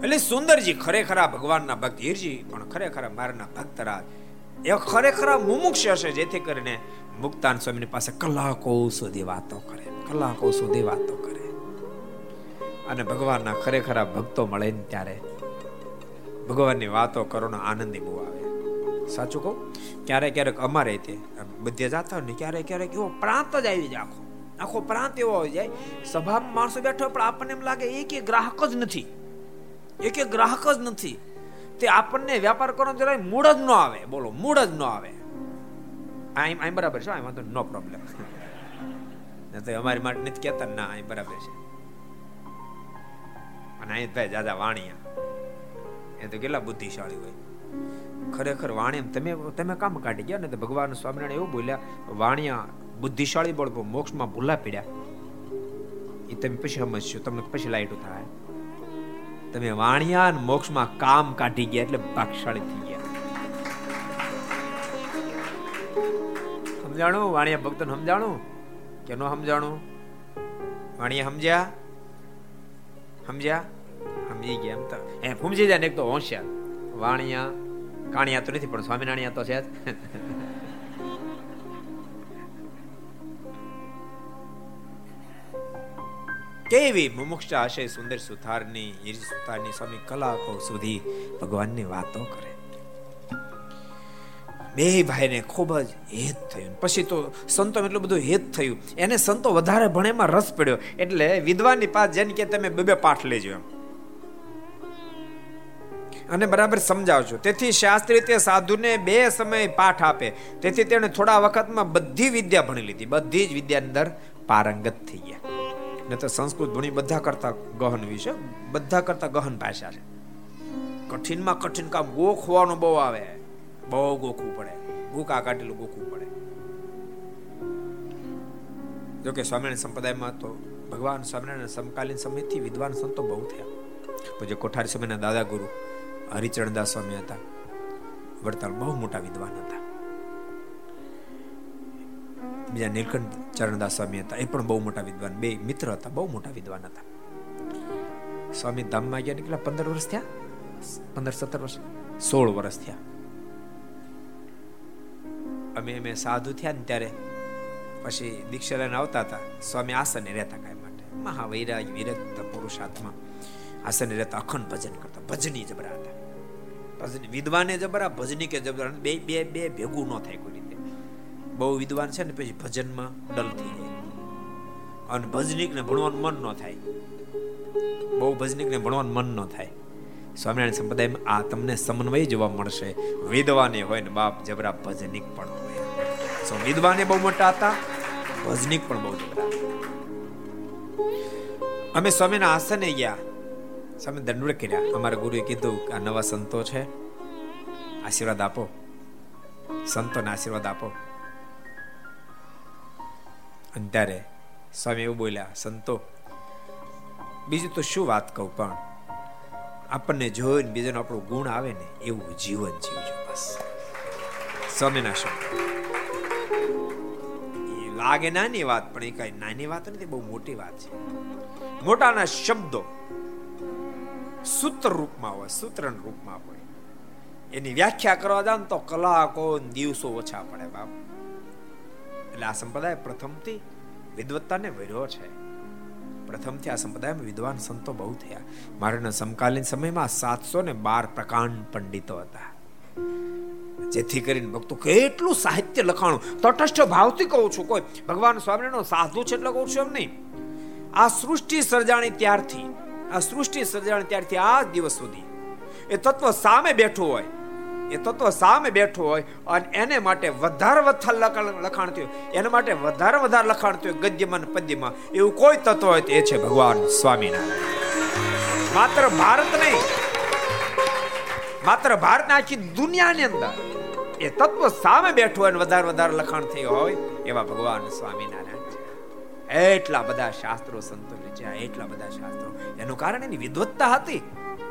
Speaker 1: એટલે સુંદરજી ખરેખરા ભગવાનના ભક્ત, હીરજી પણ ખરેખરા મારના ભક્ત રાજ. એ ખરેખર મુમુક્ષ હશે જેથી કરીને મુક્તાન સ્વામીની પાસે કલાકો સુધી વાતો કરે, કલાકો સુધી વાતો કરે. અને ભગવાનના ખરેખરા ભક્તો મળે ને ત્યારે ભગવાનની વાતો કરવાનો આનંદ બહુ આવે. સાચું કહું? ક્યારેક ક્યારેક અમારે તે બધે જાતા હોય ને ક્યારેક ક્યારેક એવો પ્રાંત જ આવી જાય આખો. આખો પ્રાંત એવો આવી જાય, સભામાં માણસો બેઠો પણ આપણને એમ લાગે એક ગ્રાહક જ નથી. એક ગ્રાહક જ નથી. તે આપણને વેપાર કરવાનો જરાય મૂળ જ ન આવે. બોલો, મૂળ જ ન આવે. આમ આમ બરાબર છે આમ વાંધો નો પ્રોબ્લેમ તો અમારી માટે નથી કહેતા, ના અહીં બરાબર છે. અને અહીં ભાઈ દાદા વાણિયા. એ તો કેટલા બુદ્ધિશાળી હોય. ખરેખર વાણિયા તમે તમે કામ કાઢી ગયા ને તો ભગવાન સ્વામિનારાયણ એવું બોલ્યા, વાણિયા, બુદ્ધિશાળી બળ મોક્ષમાં ભૂલા પડ્યા. એ તમે પછી સમજશો, તમને પછી લાઈટ થાય. તમે વાણિયા અને મોક્ષમાં કામ કાઢી ગયા એટલે ભાગશાળી થઈ ગયા. સમજાણું? વાણિયા ભક્તને સમજાણું? કે નો સમજાણું? વાણિયા સમજ્યા? સમજ્યા? સમજી ગયા એમ તો. એ સમજી જાય ને એક તો હોશિયાર. વાણિયા, કાણિયા તો નથી, પણ સ્વામિનારાયણ તો છે જ. કેવી મુમુક્ષા હશે સુંદર સુથારની હીર સુથારની સ્વામી કલાકો સુધી ભગવાનની વાતો કરે. બે ભાઈને ખૂબ જ હેત થયું. પછી તો સંતો એટલું બધું હેત થયું. એને સંતો વધારે ભણેમાં રસ પડ્યો. એટલે વિદ્વાનની પાસ જેને કે તમે બે બે પાઠ લેજો એમ. અને બરાબર સમજાવજો. તેથી શાસ્ત્રી તે સાધુને બે સમય પાઠ આપે. તેથી તેણે થોડા વખતમાં બધી વિદ્યા ભણી લીધી. બધી જ વિદ્યા અંદર પારંગત થઈ ગયા. ને તો સંસ્કૃત ભણી બધા કરતા ગહન વિશે, બધા કરતા ગહન ભાષા છે. કઠિનમાં કઠિન કામ ગોખવાનું બહુ આવે. બહુ ગોખવું પડે. ગુકા કાઢેલું ગોખવું પડે. જોકે સ્વામિનારાયણ સંપ્રદાયમાં તો ભગવાન સ્વામિનારાયણ સમકાલીન સમયથી વિદ્વાન સંતો બહુ થયા. પછી કોઠારી સમયના દાદા ગુરુ, હરિચરણદાસ સ્વામી હતા, વડતાલ બહુ મોટા વિદ્વાન હતા. બીજા નીલકંઠ ચરણદાસ સ્વામી હતા. એ પણ બહુ મોટા વિદ્વાન. બે મિત્ર હતા, બહુ મોટા વિદ્વાન હતા. સ્વામી ધામમાં ગયા કેટલા? પંદર વર્ષ થયા? પંદર, સત્તર વર્ષ? સોળ વર્ષ થયા. અમે અમે સાધુ થયા ને ત્યારે પછી દીક્ષા લઈને આવતા હતા. સ્વામી આસને રહેતા કાંઈ માટે. મહાવૈરાગ, વિરક્ત પુરુષાત્મા આસને રહેતા અખંડ ભજન કરતા. ભજની જબરા હતા. ભજની વિદ્વાને જબરા, ભજની કે જબરા. બે બે બે ભેગું ન થાય કોઈ બહુ વિદ્વાન છે ને પછી ભજનમાં ડલ થઈ જાય. અને ભજનિકને ભણવાનું મન ન થાય. બહુ ભજનિકને ભણવાનું મન ન થાય. સ્વામિનારાયણ સંપ્રદાયમાં આ તમને સમન્વય જોવા મળશે. વિદ્વાને હોય ને બાપ જબરા ભજનિક પણ હોય. સો વિદ્વાને બહુ મોટા હતા, ભજનિક પણ બહુ જબરા. અમે સ્વામીના આસને ગયા. સ્વામી દંડવડ કર્યા. અમારા ગુરુએ કીધું કે આ નવા સંતો છે. આશીર્વાદ આપો. સંતોને આશીર્વાદ આપો. ત્યારે સ્વામી એવું બોલ્યા, સંતો, બીજું તો શું વાત કહું પણ? આપણને જોઈને બીજાનો આપણો ગુણ આવે ને, એવું જીવન જીવજો બસ. સ્વામીના શબ્દ. લાગે નાની વાત, પણ એ કઈ નાની વાત નથી, બહુ મોટી વાત છે. મોટાના શબ્દો સૂત્ર રૂપમાં હોય સૂત્ર રૂપમાં હોય. એની વ્યાખ્યા કરવા જાવ તો કલાકો દિવસો ઓછા પડે બાપ. એટલે આ સંપ્રદાય પ્રથમથી વિદવત્તાને વર્યો છે. પ્રથમથી આ સંપ્રદાયમાં વિદ્વાન સંતો બહુ થયા. મારાના સમકાલીન સમયમાં સાતસો ને બાર પ્રકાંડ પંડિતો હતા. જેથી કરીને ભક્તો કેટલું સાહિત્ય લખાણું, તટસ્થ ભાવથી કહું છું કોઈ, ભગવાન સ્વામિનારાયણ સાધુ છે એટલે કહું છું એમ નહીં. આ સૃષ્ટિ સર્જાણી ત્યારથી, આ સૃષ્ટિ સર્જાણી ત્યારથી આ દિવસ સુધી એ તત્વ સામે બેઠું હોય એ તત્વ સામે બેઠો હોય અને એને માટે વધારે વધારે લખાણ થયું. એના માટે વધારે વધારે લખાણ થયું ગદ્યમાં પદ્યમાં એવું કોઈ તત્વ હોય એ છે ભગવાન સ્વામિનારાયણ. માત્ર ભારત નહીં, માત્ર ભારત આખી દુનિયાની અંદર એ તત્વ સામે બેઠું હોય વધારે વધારે લખાણ થયું હોય એવા ભગવાન સ્વામિનારાયણ છે. એટલા બધા શાસ્ત્રો સંતો રચ્યા, એટલા બધા શાસ્ત્રો. એનું કારણ એની વિદવત્તા હતી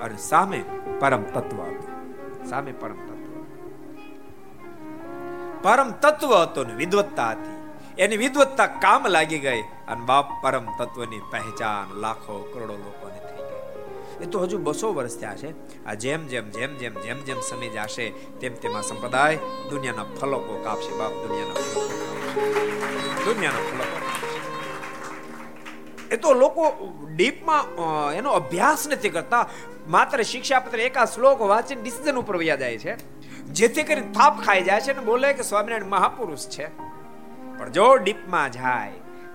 Speaker 1: અને સામે પરમ તત્વ હતું. સામે પરમ પરમ તત્વ હતો ને વિદવત્તા હતી. એની વિદવત્તા કામ લાગી ગઈ અને બાપ પરમ તત્વની પહેચાન લાખો કરોડો લોકોને થઈ ગઈ. એ તો હજુ બસો વર્ષ થયા છે. આ જેમ જેમ જેમ જેમ જેમ જેમ સમય જશે, તેમ તેમ આ સંપ્રદાય દુનિયાના ફલકો કાપશે. બાપ, દુનિયાના ફલકો દુનિયાના ફલકો એ તો લોકો ડીપમાં એનો અભ્યાસ નથી કરતા. માત્ર શિક્ષાપત્ર એકા શ્લોક વાંચીને ડિસિઝન ઉપર વયા જાય છે. જેથી કરીને થાપ ખાઈ જાય છે અને બોલે કે સ્વામિનારાયણ મહાપુરુષ છે. પણ જો ડીપમાં જાય,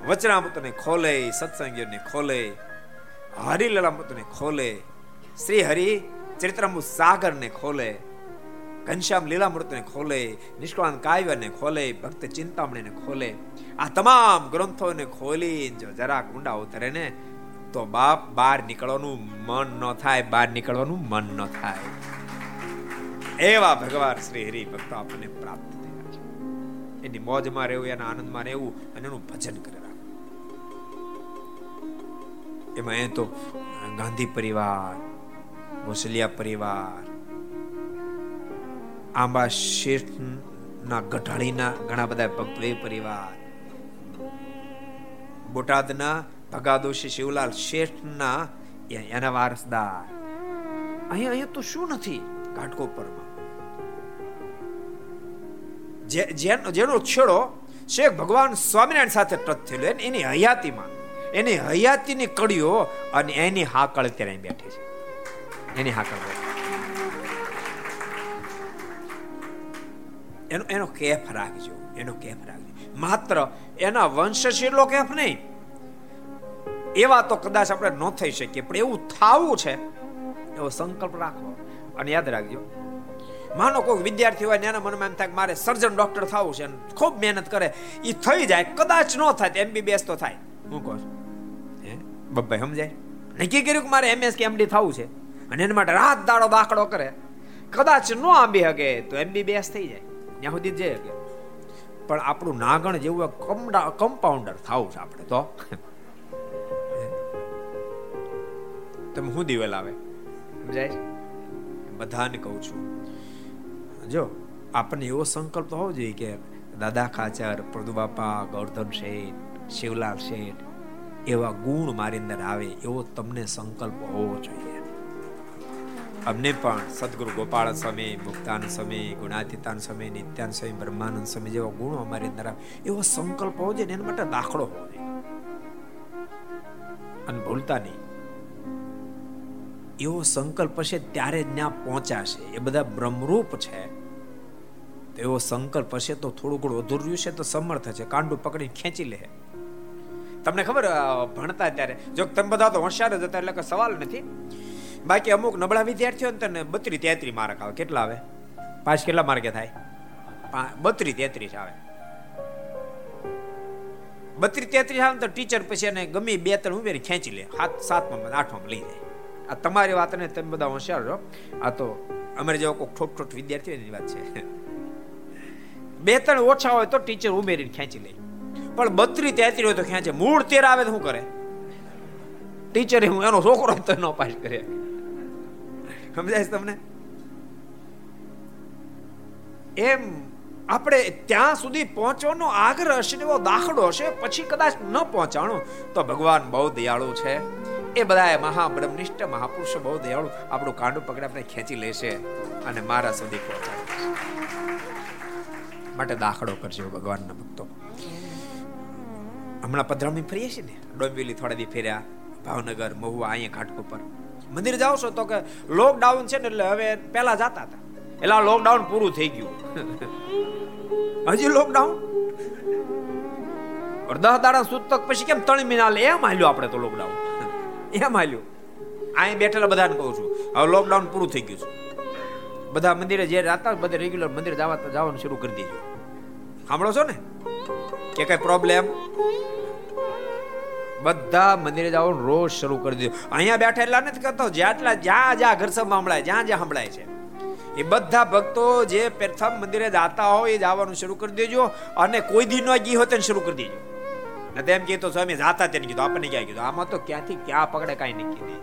Speaker 1: વચનામૃતને ખોલે, સત્સંગીઓને ખોલે, હરિલલામૃતને ખોલે શ્રી હરિ ચરિત્રમુ સાગરને ખોલે, ઘનશ્યામ લીલામૃતને ખોલે નિષ્કળાંત કાવ્યને ખોલે, ભક્ત ચિંતામણીને ખોલે, આ તમામ ગ્રંથોને ખોલી જો જરા કુંડા ઉતરે ને, તો બાપ બહાર નીકળવાનું મન ન થાય, બહાર નીકળવાનું મન ન થાય. એવા ભગવાન શ્રી હરિ ભક્તો આપણને પ્રાપ્ત થયા છે એની મોજમાં રહેવું એના આનંદમાં રહેવું અને એનું ભજન કરે એમાં એ તો ગાંધી પરિવાર મુસલિયા પરિવાર આંબા શેઠ ના ગઢાળીના ઘણા બધા ભક્તો એ પરિવાર બોટાદના ભગાદોશી શિવલાલ શેઠના એના વારસદાર અહીંયા અહીંયા તો શું નથી ઘાટકોપરમાં જેનો છેડો શેખ ભગવાન સ્વામિનારાયણ સાથે ટચ થયેલો એની હયાતીમાં. એની હયાતીની કડીઓ અને એની હાકળ અત્યારે બેઠી છે. એની હાકળ એનો એનો કેફ રાખજો. એનો કેફ રાખજો. માત્ર એના વંશ એટલો કેફ નહીં. એવા તો કદાચ આપણે ન થઈ શકીએ, પણ એવું થાવું છે, એવો સંકલ્પ રાખો અને યાદ રાખજો માનો કોઈ વિદ્યાર્થી હોય એના મનમાં એમ થાય મારે સર્જન ડોક્ટર થવું છે ખૂબ મહેનત કરે. એ થઈ જાય, કદાચ ન થાય એમબીબીએસ તો થાય. હું કહું હે? બબ્બાઈ સમજાય? નક્કી કર્યું કે મારે એમએસ કે એમડી થવું છે? અને એના માટે રાત દાડો દાખલો કરે. કદાચ ન આંબી શકે તો એમબીબીએસ થઈ જાય. ત્યાં સુધી જઈ શકે. પણ આપણું નાગણ જેવું કમ્પાઉન્ડર થવું છે આપણે તો. તમે હું દિવેલ આવે? સમજાય? બધાને કહું છું. જો, આપણને એવો સંકલ્પ હોવો જોઈએ કે દાદા ખાચર પ્રદુબાપા ગૌરધન શેઠ, શિવલાલ શેઠ, એવા ગુણ મારી અંદર આવે, એવો તમને સંકલ્પ હોવો જોઈએ. અમને પણ સદગુરુ ગોપાળ સ્વામી, મુક્તાન સ્વામી, ગુણાતીતાન સ્વામી, નિત્યાન સ્વામી, બ્રહ્માનંદ સ્વામી જેવા ગુણો અમારી અંદર આવે, એવો સંકલ્પ હોવો જોઈએ એના માટે દાખલો હોવો જોઈએ. અને ભૂલતા નહીં. એવો સંકલ્પ હશે ત્યારે જ ત્યાં પહોંચાશે. એ બધા બ્રહ્મરૂપ છે. એવો સંકલ્પ હશે તો થોડું ઘણું અધૂર્યું છે તો સમર્થ છે. કાંડું પકડી ખેંચી લે. તમને ખબર ભણતા ત્યારે? જો તમે બધા તો હોશિયાર જ હતા એટલે કે સવાલ નથી. બાકી અમુક નબળા વિદ્યાર્થીઓ ને બત્રી તેત્રી માર્ક આવે. કેટલા આવે? પાંચ કેટલા માર્કે થાય? બત્રી તેત્રીસ આવે. બત્રી તેત્રીસ આવે તો ટીચર પછી એને ગમે બે ત્રણ ઉમેરી ખેંચી લે. સાત સાતમાં આઠમાં લઈ જાય. આ તમારી વાત ને તમે બધા હોશિયાર છો. આ તો અમારે જેવો કોઈ ઠોટ ઠોટ વિદ્યાર્થીઓની વાત છે. બે ત્રણ ઓછા હોય તો ટીચર ઉમેરીને ખેંચી લે. પણ બત્રી તેત્રી હોય તો ખેંચે. મૂળ તેર આવે તો શું કરે? ટીચરે હું એનો છોકરો તો ન પાસ કરે. સમજાય તમને? એમ આપણે ત્યાં સુધી પહોંચવાનો આગ્રહ હશે એવો દાખલો હશે, પછી કદાચ ન પહોંચાણું, તો ભગવાન બહુ દયાળુ છે. એ બધા મહાબ્રહ્મનિષ્ઠ, મહાપુરુષો બહુ દયાળુ. આપણું કાંડું પકડે આપણે ખેંચી લેશે અને મારા સુધી પહોંચાડે માટે દાખલો કરજો ભગવાનના ભક્તો. હમણાં પધરામણી ફરીએ છીએ ને? ડોંબિવલી થોડા દી ફેર્યા, ભાવનગર, મહુવા, અહીંયા ઘાટ ઉપર મંદિર જાઓ છો તો કે લોકડાઉન છે ને એટલે હવે પહેલા જતા હતા. એટલે લોકડાઉન પૂરું થઈ ગયું. હજી લોકડાઉન દસ દાડા સૂતક પછી કેમ ત્રણ મહિના એમ હાલ્યો આપણે તો લોકડાઉન એમ હાલ્યું. અહીં બેઠેલા બધાને કહું છું, હવે લોકડાઉન પૂરું થઈ ગયું છે. બધા મંદિરે જે રાતા બધા રેગ્યુલર મંદિર જવા જવાનું શરૂ કરી દેજો. સાંભળો છો ને? કે કઈ પ્રોબ્લેમ બધા મંદિરે જવાનું રોજ શરૂ કરી દીધું. અહીંયા બેઠેલા નથી કરતો જેટલા જ્યાં જ્યાં ઘર સભા સંભળાય, જ્યાં જ્યાં સંભળાય છે. એ બધા ભક્તો જે પ્રથમ મંદિરે જાતા હોય એ જવાનું શરૂ કરી દેજો અને કોઈ દી નો હોય શરૂ કરી દેજો. નથી તેમ કીધું સ્વામી, જાતા તેને કીધું, આપણને ક્યાં કીધું? આમાં તો ક્યાંથી ક્યાં પકડે, કાંઈ નહીં કીધી.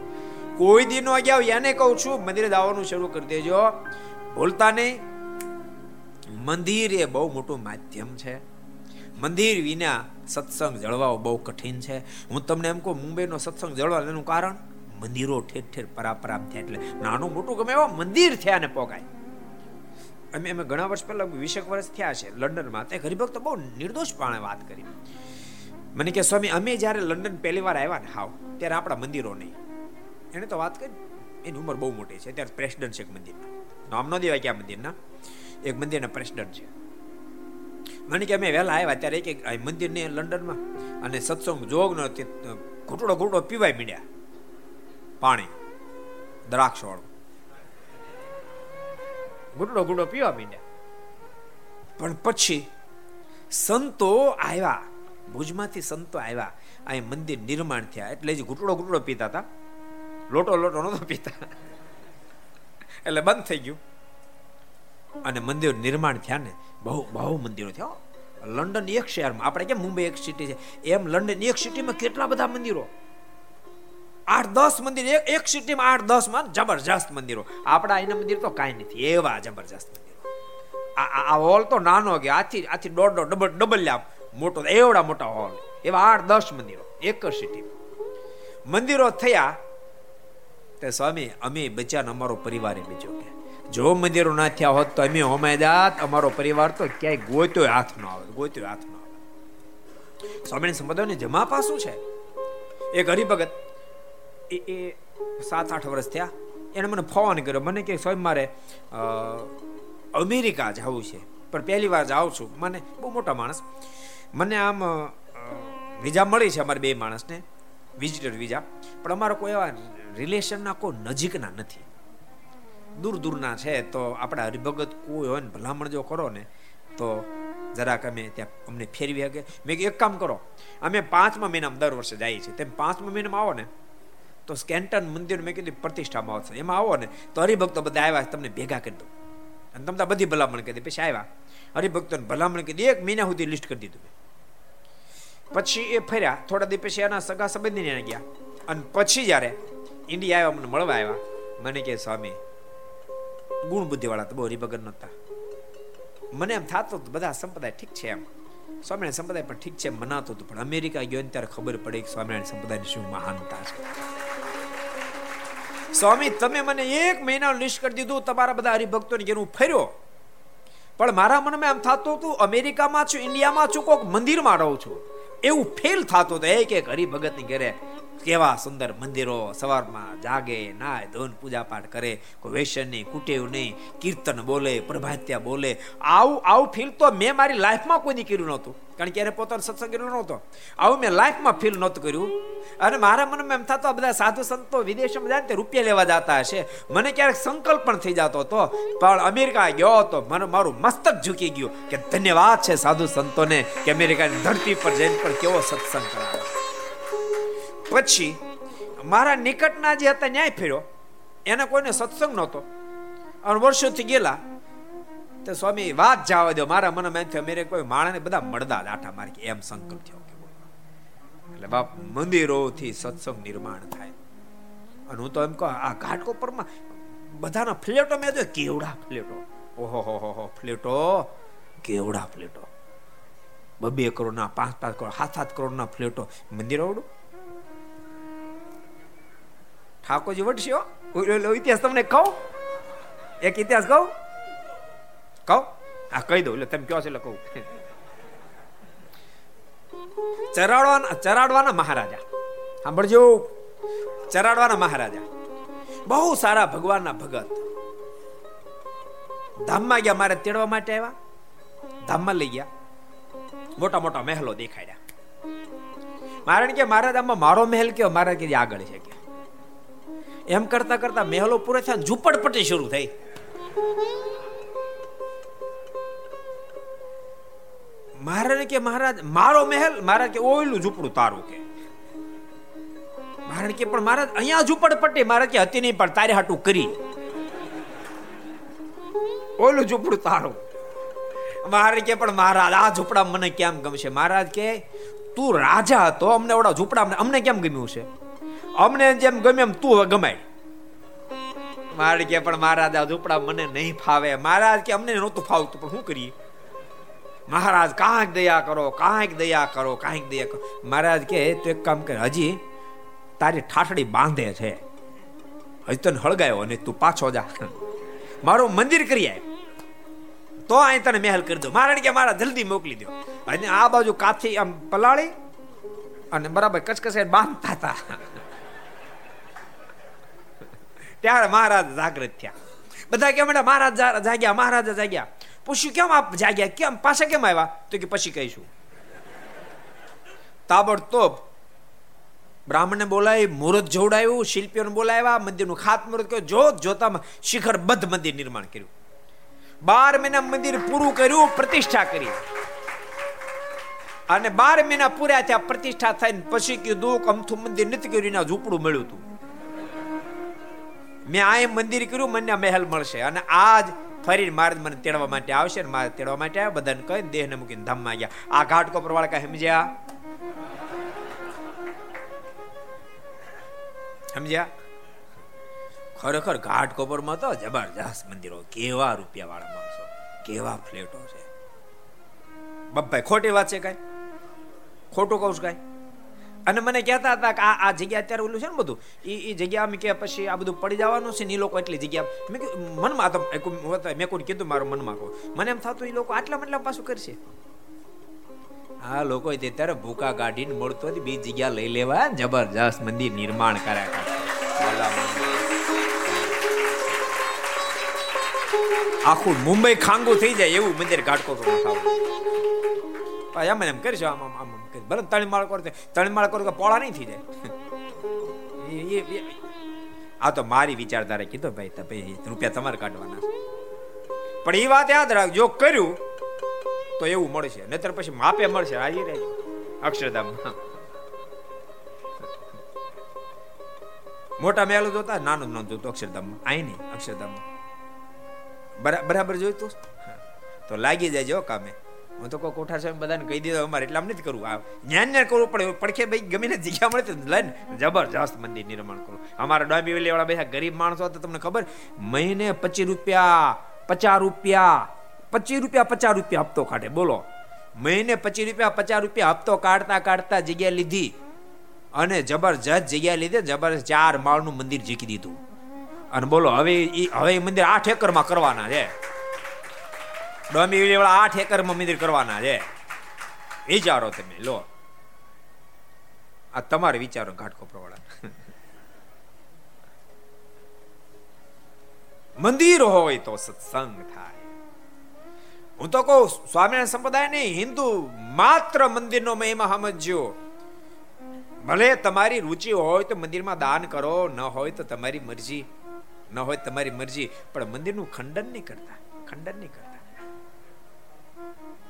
Speaker 1: કોઈ દી નો ગયા એને કહું છું, મંદિરે જવાનું શરૂ કરી દેજો. ભૂલતા નહીં. મંદિર એ બહુ મોટું માધ્યમ છે. મંદિર વિના સત્સંગ જળવાઓ બહુ કઠિન છે. હું તમને એમ કહું, મુંબઈનો સત્સંગ જળવા એનું કારણ મંદિરો ઠેર ઠેર પરાપરાપ થયા એટલે નાનું મોટું ગમે એવા મંદિર થયા ને પોકાય અમે અમે ઘણા વર્ષ પહેલા વીસેક વર્ષ થયા છે લંડનમાં. તે હરિભક્ત બહુ નિર્દોષપણે વાત કરી. મને કે, સ્વામી, અમે જ્યારે લંડન પહેલી વાર આવ્યા ને હાવ, ત્યારે આપણા મંદિરો નહીં. એને તો વાત કરી. એની ઉંમર બહુ મોટી છે. ત્યારે પ્રેસિડન્ટ છે એક મંદિરના નામ ન દેવાય ક્યાં મંદિરના. એક મંદિરના પ્રેસિડન્ટ છે. મને કે અમે વહેલા આવ્યા ત્યારે એક એક મંદિરને લંડનમાં અને સત્સંગ જોગનો ઘૂંટડો ઘૂંટડો પીવાય મીડ્યા. પાણી દ્રાક્ષ વાળું ઘૂંટડો ઘૂંટડો પીવા મીડ્યા. પણ પછી સંતો આવ્યા, ભુજમાંથી સંતો આવ્યા અહીં મંદિર નિર્માણ થયા. એટલે જ ઘૂંટડો ઘૂંટડો પીતા હતા. લોટો લોટો નહોતો પીતા. એટલે બંધ થઈ ગયું. અને મંદિર નિર્માણ થયા ને, બહુ બહુ મંદિરો થયા લંડન એક શહેરમાં, આપણે કેમ મુંબઈ એક સિટી છે? એમ લંડન એક સિટીમાં કેટલા બધા મંદિરો? આઠ, દસ મંદિર, એક સિટીમાં આઠ, દસમાં જબરજસ્ત મંદિરો. આપણા અહીંના મંદિર તો કાંઈ નથી, એવા જબરજસ્ત મંદિરો. આ હોલ તો નાનો કે આથી આથી દોઢ દોઢ, ડબલ ડબલ લામ મોટો, એવડા મોટા હોલ એવા આઠ, દસ મંદિરો, એક જ સિટી મંદિરો થયા, તે સ્વામી, અમે બચ્યા અમારો પરિવાર બીજો કે જો મંદિરો ના થયા હોત તો અમે હોમેદાત અમારો પરિવાર તો ક્યાંય ગોત્યો હાથ ન આવે, ગોત્યો હાથ ન આવે. સ્વામીની સંપ્રદાયની જમા પાસું છે? એક હરિભગત એ એ સાત આઠ વર્ષ થયા, એને મને ફોન કર્યો, મને કે સ્વામી મારે અમેરિકા જવું છે, પણ પહેલી વાર જાઉં છું, મને બહુ મોટા માણસ, મને આમ વિઝા મળી છે અમારે બે માણસને વિઝિટર વિઝા, પણ અમારા કોઈ એવા રિલેશનના કોઈ નજીકના નથી. દૂર દૂરના છે, તો આપણા હરિભગત કોઈ હોય ને, ભલામણ જો કરો ને, તો જરાક અમે ત્યાં અમને ફેરવી શકે મેં એક કામ કરો, અમે પાંચમા મહિનામાં દર વર્ષે જઈએ છીએ તેમ પાંચમા મહિનામાં આવો ને, તો સ્કેન્ટન મંદિર મેં કીધું, પ્રતિષ્ઠામાં આવશે. એમાં આવો ને, તો હરિભક્તો બધા આવ્યા, તમને ભેગા કરી દો અને તમને બધી ભલામણ કરી પછી આવ્યા. હરિભક્તોને ભલામણ કીધી એક મહિના સુધી લિસ્ટ કરી દીધું પછી એ ફર્યા. થોડા દિવસ પછી એના સગા સંબંધીને ગયા. અને પછી જ્યારે ઇન્ડિયા આવ્યા, મને મળવા આવ્યા. મને કહે, સ્વામી ગુણ બુદ્ધિ વાળા તો બહુ હરિભગત નહોતા. મને એમ થતું બધા સંપ્રદાય ઠીક છે એમ. સ્વામિનારાયણ સંપ્રદાય પણ ઠીક છે મનાતું હતું, પણ અમેરિકા ગયો ત્યારે ખબર પડે કે સ્વામિનારાયણ સંપ્રદાયની શું મહાનતા છે. સ્વામી, તમે મને એક મહિનાનું લિસ્ટ કરી દીધું, તમારા બધા હરિભક્તોને હું ફર્યો. પણ મારા મનમાં એમ થતું હતું, અમેરિકામાં છું, ઇન્ડિયામાં છું, કોઈક મંદિરમાં રહું છું. એવું ફેલ થતું હતું એક એક હરિભગતની ઘરે કેવા સુંદર મંદિરો સવારમાં જાગે, નાય, ધોન પૂજા પાઠ કરે, કોઈ વેસન નહીં, કુટેવ નહીં, કીર્તન બોલે, પ્રભાત્યા બોલે. આવું આવું ફીલ તો મેં મારી લાઈફમાં કોઈ કર્યું નહોતું. કારણ કે એને પોતાનો સત્સંગ કર્યો નહોતો. આવું મેં લાઈફમાં ફીલ નહોતું કર્યું. અને મારા મનમાં એમ થતો બધા સાધુ સંતો વિદેશમાં જાય તે રૂપિયા લેવા જતા હશે. મને ક્યારેક સંકલ્પ પણ થઈ જતો હતો. પણ અમેરિકા ગયો હતો મને મારું મસ્તક ઝૂકી ગયું કે ધન્યવાદ છે સાધુ સંતોને કે અમેરિકાની ધરતી પર જઈને પણ કેવો સત્સંગ કરાવે પછી મારા નિકટના જે હતા ન્યાય ફેર્યો, એને કોઈને સત્સંગ નહોતો. અને વર્ષોથી ગયેલા, તો સ્વામી, વાત જવા દો, મારા મને એમ થયું મેરે કોઈ માણસને બધા મળતા આઠા મારી એમ સંકલ્પ થયો એટલે બાપ, મંદિરોથી સત્સંગ નિર્માણ થાય. અને હું તો એમ કહું, આ ઘાટકોપરમાં બધાના ફ્લેટો મેં જો કેવડા ફ્લેટો. ઓહો હો હો, ફ્લેટો, કેવડા ફ્લેટો. બબે કરોડના, પાંચ પાંચ કરોડ, સાત સાત કરોડના ફ્લેટો મંદિર આવડું? ઠાકોરજી વટશ્યો ઇતિહાસ તમને કહું? એક ઇતિહાસ કહું? કહું? આ કહી દઉં. એટલે તમે કહો છો એટલે કહું. ચરાડવાના ચરાડવાના મહારાજા. સાંભળજો. ચરાડવાના મહારાજા. બહુ સારા ભગવાનના ભગત. ધામમાં ગયા, મારે તેડવા માટે આવ્યા. ધામમાં લઈ ગયા. મોટા મોટા મહેલો દેખાડ્યા. મારે કે મહારાજ આમાં મારો મહેલ કયો? મારા કે આગળ છે કે. એમ કરતા કરતા મહેલો પૂરો થયા ઝૂંપડપટ્ટી શરૂ થઈ. મહારાજ કે મહારાજ, મારો મહેલ? મહારાજ કે ઓયલું ઝૂંપડું તારું કે. મહારાજ કે, પણ મહારાજ, અહીંયા ઝૂંપડપટ્ટી મહારાજ કે હતી નહીં, પણ તારે હાટું કરી. ઓયલું ઝૂંપડું તારું. મહારાજ કે, પણ મહારાજ, આ ઝૂંપડા મને કેમ ગમશે? મહારાજ કે, તું રાજા હતો, અમને ઓડા ઝૂંપડા અમને કેમ ગમ્યું છે? અમને જેમ ગમે એમ તું ગમાય. મારે કે પણ મહારાજ, આ ઝૂંપડા મને નહીં ફાવે. મહારાજ કે અમને નહોતું ફાવતું, પણ શું કરીએ? મહારાજ, કાંઈક દયા કરો, કાંઈક દયા કરો, કાંઈક દયા કરો. મહારાજ કે, તું એક કામ કર, હજી તારી ઠાઠડી બાંધે છે. હજી તને હળગાયો અને તું પાછો જા. મારું મંદિર કરી આય. તો અહીં તને મહેલ કરી દો મહારાજ કે મારા જલ્દી મોકલી દો અને આ બાજુ કાથી આમ પલાળી અને બરાબર કચકસે બાંધતા હતા. ત્યારે મહારાજ જાગૃત થયા. બધા કેમ મહારાજ જાગ્યા, મહારાજા જાગ્યા. પૂછ્યું, કેમ આપ જાગ્યા? કેમ? પાછા કેમ આવ્યા? તો કે, પછી કહીશું. તાબડતોબ બ્રાહ્મણને બોલાવી, મુહૂર્ત જોડાયું શિલ્પીઓને બોલાવ્યા, મંદિરનું ખાત મુહૂર્ત કર્યું જોત જોતામાં શિખર બદ્ધ મંદિર નિર્માણ કર્યું. બાર મહિના મંદિર પૂરું કર્યું, પ્રતિષ્ઠા કરી. અને બાર મહિના પૂરા થયા, પ્રતિષ્ઠા થઈને પછી કીધું, અમથું મંદિર નથી કર્યું, એના ઝૂંપડું મળ્યું હતું મેં આ મંદિર કર્યું, મને મહેલ મળશે. અને આજ ફરી મારે મને તેડવા માટે આવશે ને મારે તેડવા માટે આવ્યા, બધાને કહી દેહને મૂકીને ધામમાં ગયા. આ ઘાટ કોપર વાળા કઈ સમજ્યા? સમજ્યા? ખરેખર ઘાટ કોપરમાં તો જબરજસ્ત મંદિરો, કેવા રૂપિયા વાળા માણસો, કેવા ફ્લેટો છે. બબ્બાઈ, ખોટી વાત છે કઈ? ખોટું કહું છું કઈ? અને મને કહેતા હતા કે આ આ જગ્યા અત્યારે ઓલું છે ને બધું. એ એ જગ્યા અમે કે પછી આ બધું પડી જવાનું છે ને એ લોકો એટલી જગ્યા મેં મનમાં તો મેં કોઈ કીધું મારું મનમાં કહું. મને એમ થતું એ લોકો આટલા મતલબ પાછું કરશે. આ લોકો ત્યારે ભૂકા કાઢીને મળતો હતી બીજી જગ્યા લઈ લેવા જબરજસ્ત મંદિર નિર્માણ કર્યા આખું મુંબઈ ખાંગું થઈ જાય એવું મંદિર ઘાટકો એમ એમ કરીશું આમ આમ આમ ભલે ત્રણ કરો ત્રણ કરો પોળા નહીં થઈ જાય આ તો મારી વિચારધારા કીધો ભાઈ તમે રૂપિયા તમારે કાઢવાના પણ એ વાત યાદ રાખજો કર્યું, તો એવું મળશે. નહીતર પછી માપે મળશે. હાજી રહેજો. અક્ષરધામ મોટા મેલો જોતા, નાનું નાનું જોતું અક્ષરધામમાં. અહીં નહીં, અક્ષરધામમાં. બરાબર જોઈતું તો લાગી જાય જો કામે. હું તો કોઠાર સાહેબ બધાને કહી દીધો, અમારે એટલે નથી કરવું. આ જ્ઞાન ને કરવું પડે પડખે ભાઈ ગમે જગ્યા મળે તો લઈને જબરજસ્ત મંદિર નિર્માણ કરું. અમારા ડોંબી વેલી વાળા બધા ગરીબ માણસો હતા, તમને ખબર? મહિને પચીસ રૂપિયા, પચાસ રૂપિયા, પચીસ રૂપિયા, પચાસ રૂપિયા હપ્તો કાઢે. બોલો. મહિને પચીસ રૂપિયા, પચાસ રૂપિયા હપ્તો કાઢતા કાઢતા જગ્યા લીધી અને જબરજસ્ત જગ્યા લીધે જબરજસ્ત ચાર માળનું મંદિર જીકી દીધું. અને બોલો, હવે હવે મંદિર આઠ એકરમાં કરવાના છે. ડોંબી વાળા આઠ એકરમાં મંદિર કરવાના છે. વિચારો તમે, લો. આ તમારે વિચારો ઘાટકોપરવાળા મંદિર હોય તો સત્સંગ થાય. હું તો કહું, સ્વામિનારાયણ સંપ્રદાય નહીં, હિન્દુ માત્ર મંદિરનો મહિમા સમજજો. ભલે તમારી રુચિ હોય તો મંદિરમાં દાન કરો, ન હોય તો તમારી મરજી, ન હોય તમારી મરજી, પણ મંદિરનું ખંડન નહીં કરતા, ખંડન નહીં કરતા.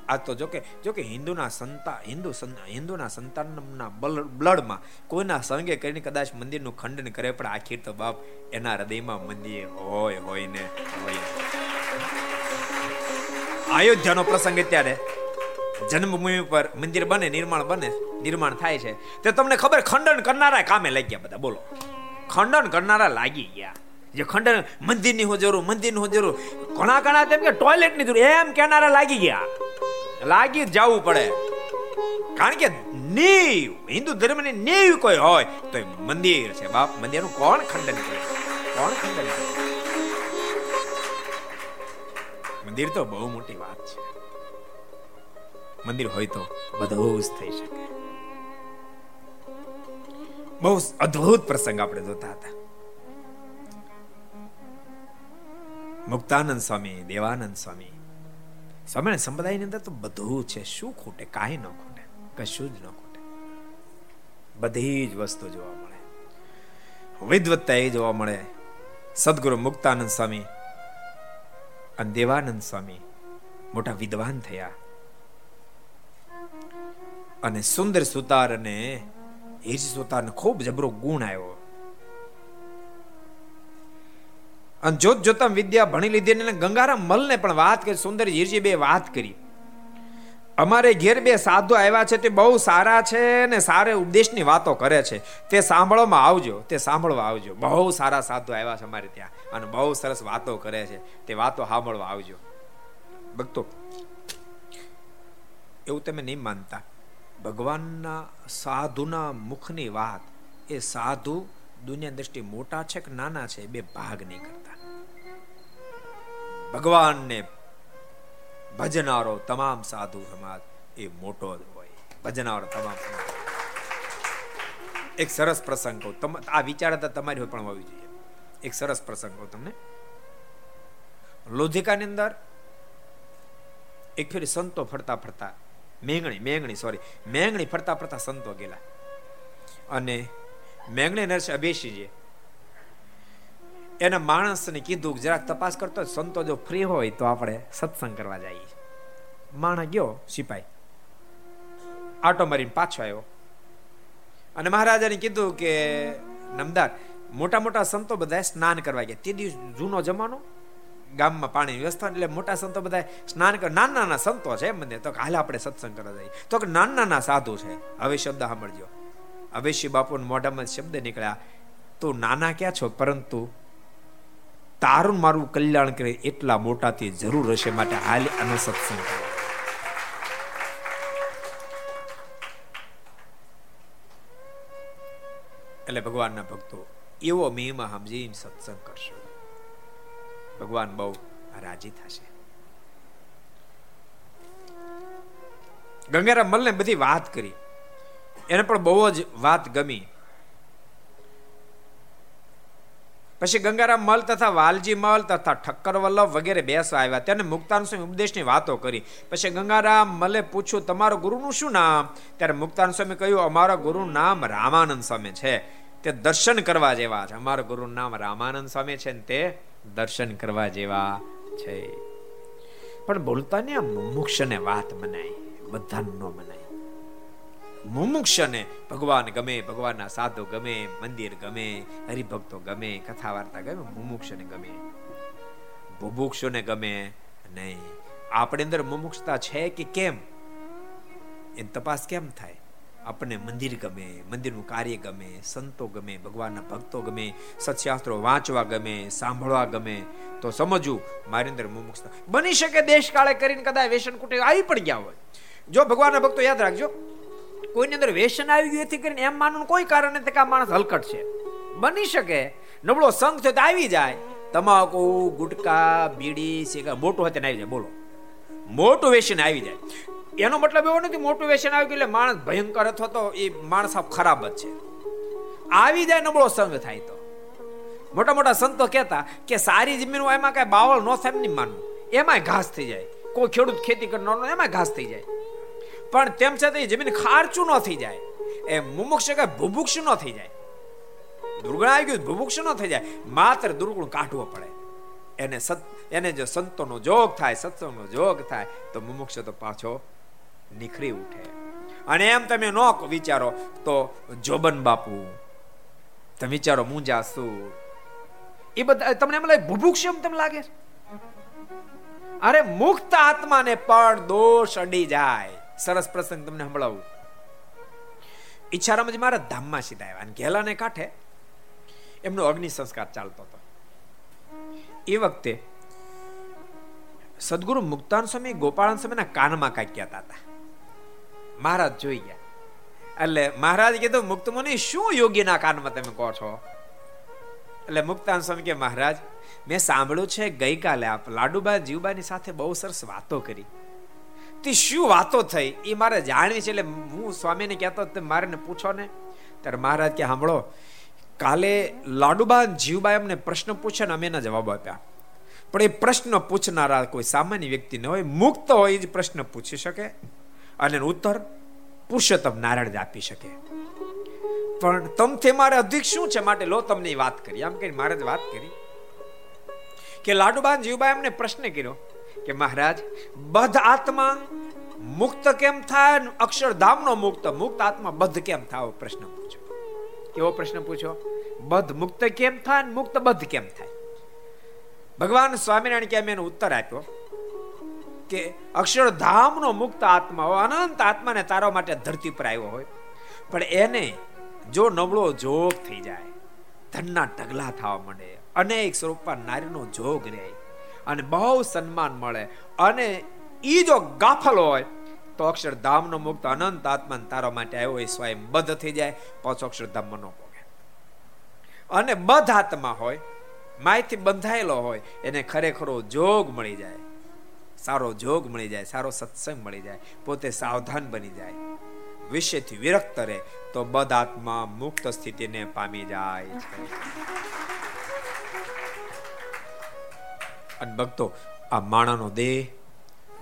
Speaker 1: આ તો જોકે જોકે હિન્દુના સંતા, હિન્દુ હિન્દુના સંતાનના બ્લડમાં કોઈના સંગે કરીને કદાચ મંદિરનું ખંડન કરે, પણ આખી તો બાપ એના હૃદયમાં મંદિર હોય હોય ને હોય. અયોધ્યાનો પ્રસંગ અત્યારે. જન્મભૂમિ પર મંદિર બને, નિર્માણ બને, નિર્માણ થાય છે. તે તમને ખબર, ખંડન કરનારા કામે લાગ્યા બધા. બોલો. ખંડન કરનારા લાગી ગયા. જે ખંડન, મંદિરની હું જરૂર, મંદિરની હું જરૂર. ઘણા ઘણા તેમ કે ટોયલેટની જરૂર. એમ કેનારા લાગી ગયા. લાગી જવું પડે. કારણ કે નીવ, હિન્દુ ધર્મની નીવ કોઈ હોય, તો મંદિર છે. બાપ, મંદિરનું કોણ ખંડન કરે? કોણ ખંડન કરે? મંદિર તો બહુ મોટી વાત છે. મંદિર હોય તો બધું જ થઈ શકે. બહુ અદ્ભુત પ્રસંગ આપણે જોતા હતા. મુક્તાનંદ સ્વામી, દેવાનંદ સ્વામી. સ્વામી સંપ્રદાયની અંદર તો બધું છે. શું ખૂટે? કાંઈ ન ખૂટે. કશું જ ન ખૂટે. બધી જ વસ્તુ જોવા મળે. વિદવત્તા એ જોવા મળે. સદગુરુ મુક્તાનંદ સ્વામી અને દેવાનંદ સ્વામી મોટા વિદ્વાન થયા. અને સુંદર સુતાર અને હિજ સુતારને ખૂબ જબરો ગુણ આવ્યો. અને જોત જોતા વિદ્યા ભણી લીધી અને ગંગારામ મલને પણ વાત કરી સુંદર હીરજી બે વાત કરી. અમારે ઘેર બે સાધુ આવ્યા છે, તે બહુ સારા છે ને સારે ઉપદેશની વાતો કરે છે. તે સાંભળવામાં આવજો, તે સાંભળવા આવજો. બહુ સારા સાધુ આવ્યા છે અમારે ત્યાં અને બહુ સરસ વાતો કરે છે. તે વાતો સાંભળવા આવજો. ભક્તો, એવું તમે નહીં માનતા. ભગવાનના સાધુના મુખની વાત એ સાધુ દુનિયા દ્રષ્ટિ મોટા છે કે નાના છે બે ભાગ નહીં કરતા. ભગવાનને ભજનારો તમામ સાધુ સમાજ એ મોટો હોય. ભજનારો તમામ એક સરસ પ્રસંગ કહું. આ વિચારતા તમારી પણ હોવી જોઈએ. એક સરસ પ્રસંગ કહું તમને. લોધિકાની અંદર એક ફેરી સંતો ફરતા ફરતા, મેંગણી મેંગણી સોરી મેંગણી ફરતા ફરતા સંતો ગયેલા. અને મેંગણી નરસ અભેશીજી એના માણસને કીધું જરાક તપાસ કરતો સંતો જો ફ્રી હોય તો આપણે સત્સંગ કરવા જઈએ. માણસ ગયો સિપાઈ. આટો મારીને પાછો આવ્યો. અને મહારાજાને કીધું કે, નમદાર, મોટા મોટા સંતો બધા સ્નાન કરવા ગયા. તે દિવસ જૂનો જમાનો, ગામમાં પાણી વ્યવસ્થા એટલે મોટા સંતો બધા સ્નાન કર, નાના નાના સંતો છે મને તો હાલ આપણે સત્સંગ કરવા જઈએ. તો કે નાના નાના સાધુ છે. હવે શબ્દ સાંભળજો. હવે બાપુના મોઢામાં શબ્દ નીકળ્યા, તો નાના ક્યાં છો? પરંતુ તારું મારું કલ્યાણ કરે એટલા મોટાથી જરૂર હશે માટે હાલ અને સત્સંગ. એટલે ભગવાનના ભક્તો, એવો મહિમા સમજી સત્સંગ કરશો. ભગવાન બહુ રાજી થશે. ગંગારામ મલને બધી વાત કરી. એને પણ બહુ જ વાત ગમી. પછી ગંગારામ મલ તથા વાલજી મલ તથા ઠક્કર વલ્લભ વગેરે બેસવા આવ્યા. તેને મુક્તાન સ્વામી ઉપદેશની વાતો કરી. પછી ગંગારામ મલે પૂછ્યું, તમારો ગુરુનું શું નામ? ત્યારે મુક્તાન સ્વામી કહ્યું, અમારા ગુરુનું નામ રામાનંદ સ્વામી છે. તે દર્શન કરવા જેવા છે. અમારા ગુરુનું નામ રામાનંદ સ્વામી છે ને તે દર્શન કરવા જેવા છે. પણ બોલતા ને આ મુમુક્ષને વાત મનાય, બધાને ન મનાય. મુમુક્ષને ભગવાન ગમે, ભગવાનના સાધુ ગમે, મંદિર ગમે, હરિભક્તો ગમે કથા વાર્તા ગમે, મુમુક્ષને ગમે. બુભુક્ષોને ગમે નહીં. આપણી અંદર મુમુક્ષતા છે કે કેમ? એની તપાસ કેમ થાય? આપણને મંદિર ગમે, મંદિરનું કાર્ય ગમે, સંતો ગમે, ભગવાનના ભક્તો ગમે, સત્શાસ્ત્રો વાંચવા ગમે, સાંભળવા ગમે, તો સમજવું, મારી અંદર મુમુક્ષતા. બની શકે દેશ કાળે કરીને કદાચ વેસન કુટે આવી પણ ગયા હોય. જો ભગવાનના ભક્તો યાદ રાખજો કોઈની અંદર વેસન આવી ગયું, એથી કરીને એમ માનવું કોઈ કારણ નથી કે આ માણસ હલકટ છે. બની શકે. નબળો સંઘ થયો તો આવી જાય. તમાકુ, ગુટકા, બીડી સિગા મોટું હતું આવી જાય, બોલો. મોટું વેસન આવી જાય. એનો મતલબ એવો નથી, મોટું વ્યસન આવી ગયું એટલે માણસ ભયંકર અથવા તો એ માણસ ખરાબ જ છે. આવી જાય નબળો સંગ થાય તો. મોટા મોટા સંતો કહેતા કે સારી જમીન એમાં કઈ બાવળ ન થાય નહીં માનવું. એમાંય ઘાસ થઈ જાય. કોઈ ખેડૂત ખેતી કરનારો એમાં ઘાસ થઈ જાય. પણ તેમ છતાં જમીન ખારચું ન થઈ જાય. એ મુમુક્ષ કે ભુભુક્ષ ન થઈ જાય. દુર્ગણ આવી ગયું ભુભુક્ષ ન થઈ જાય. માત્ર દુર્ગુણ કાઢવો પડે. એને સત, એને જો સંતોનો જોગ થાય, સત્સંગનો જોગ થાય, તો મુમુક્ષ તો પાછો નીખરી ઉઠે. અને એમ તમે ન વિચારો, તો જોબન બાપુ, તમે વિચારો મુંજા સુર. એ બધા, તમને એમ લાગે, ભુભુક્ષ એમ તમને લાગે? અરે મુક્ત આત્માને પણ દોષ અડી જાય. સરસ પ્રસંગ તમને સંભળાવું. ઈચ્છારામજી મારા ધામમાં સીધા આવ્યા અને ઘેલાને કાંઠે એમનો અગ્નિ સંસ્કાર ચાલતો હતો. એ વખતે સદગુરુ મુક્તાન સ્વામી ગોપાળન સ્વામીના કાનમાં કાંઈક કહેતા હતા. મહારાજ જોઈ ગયા. એટલે મહારાજ કીધું, મુક્ત મુનિ, શું યોગીના કાનમાં તમે કહો છો? એટલે મુક્તાન સ્વામી કે, મહારાજ, મેં સાંભળ્યું છે, ગઈકાલે આપ લાડુબા જીવબાની સાથે બહુ સરસ વાતો કરી. તે શું વાતો થઈ? એ મારે જાણવી છે, એટલે હું સ્વામીને કહેતો મારે પૂછો ને. ત્યારે મહારાજ કે સાંભળો કાલે લાડુબા જીવબાઈ એમને પ્રશ્ન પૂછે ને અમે એના જવાબ આપ્યા. પણ એ પ્રશ્ન પૂછનારા કોઈ સામાન્ય વ્યક્તિ ન હોય, મુક્ત હોય જ પ્રશ્ન પૂછી શકે અને ઉત્તર પુરુષોત્તમ નારાયણ જ આપી શકે. પણ તમથી મારે અધિક શું છે માટે? લો, તમને વાત કરી. આમ કરી મારે વાત કરી કે, લાડુબાન જીવબાઈ એમને પ્રશ્ન કર્યો. કે મહારાજ બધ આત્મા મુક્ત કેમ થાય અક્ષરધામનો મુક્ત મુક્ત આત્મા બધ કેમ થાય? પ્રશ્ન પૂછ્યો કેવો પ્રશ્ન પૂછો? બધ મુક્ત કેમ થાય મુક્ત બધ કેમ થાય? ભગવાન સ્વામિનારાયણ કેમ એનો ઉત્તર આપ્યો કે અક્ષરધામનો મુક્ત આત્મા હોય, અનંત આત્માને તારા માટે ધરતી પર આવ્યો હોય, પણ એને જો નબળો જોગ થઈ જાય, ધનના ઢગલા થવા માંડે, અનેક સ્વરૂપમાં નારીનો જોગ રહે. અને બહુ સન્માન મળે. અને એ જો ગાફલ હોય, તો અક્ષરધામનો મુક્ત અનંત આત્મા તારા માટે આવ્યો એ સ્વયં બદ્ધ થઈ જાય, પાછો અક્ષરધામ મનો ભોગે અને બધ આત્મા હોય, માયથી બંધાયેલો હોય, એને ખરેખરો જોગ મળી જાય. સારો જોગ મળી જાય, સારો સત્સંગ મળી જાય, પોતે સાવધાન બની જાય. વિષયથી વિરક્ત રહે, તો બધ આત્મા મુક્ત સ્થિતિને પામી જાય. છે અને ભક્તો આ માણાનો દેહ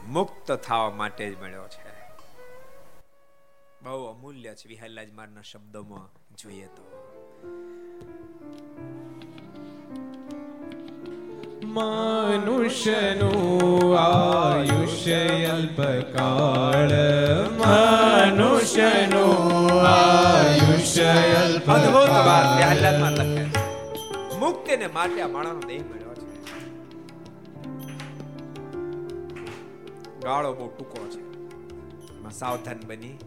Speaker 1: મુક્ત થવા માટે જ મળ્યો છે. બહુ અમૂલ્ય છે વિહલ્લાજ મારના શબ્દોમાં જોઈએ તો.
Speaker 2: મનુષ્યનું આયુષ્ય અલ્પકાળ. મનુષ્યનું આયુષ્ય અલ્પકાળ.
Speaker 1: મુક્તિને માટે આ માણસનો દેહ મળ્યો. ગાળો બહુ ટૂંકો છે. એમાં સાવધાન બની,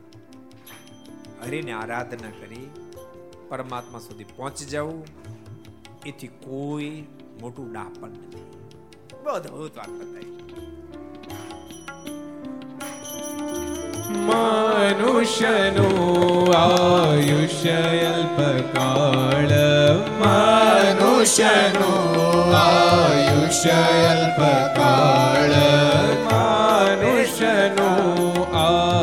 Speaker 1: હરિને આરાધના કરી, પરમાત્મા સુધી પહોંચી જવું, એથી કોઈ મોટું ડાપણ નથી. બધું વાત બતાવી.
Speaker 2: મનુષ્યનું આયુષ્ય અલ્પકાળ મનુષ્યનું આયુષ્ય અલ્પકાળ મનુષ્યનું આયુષ્ય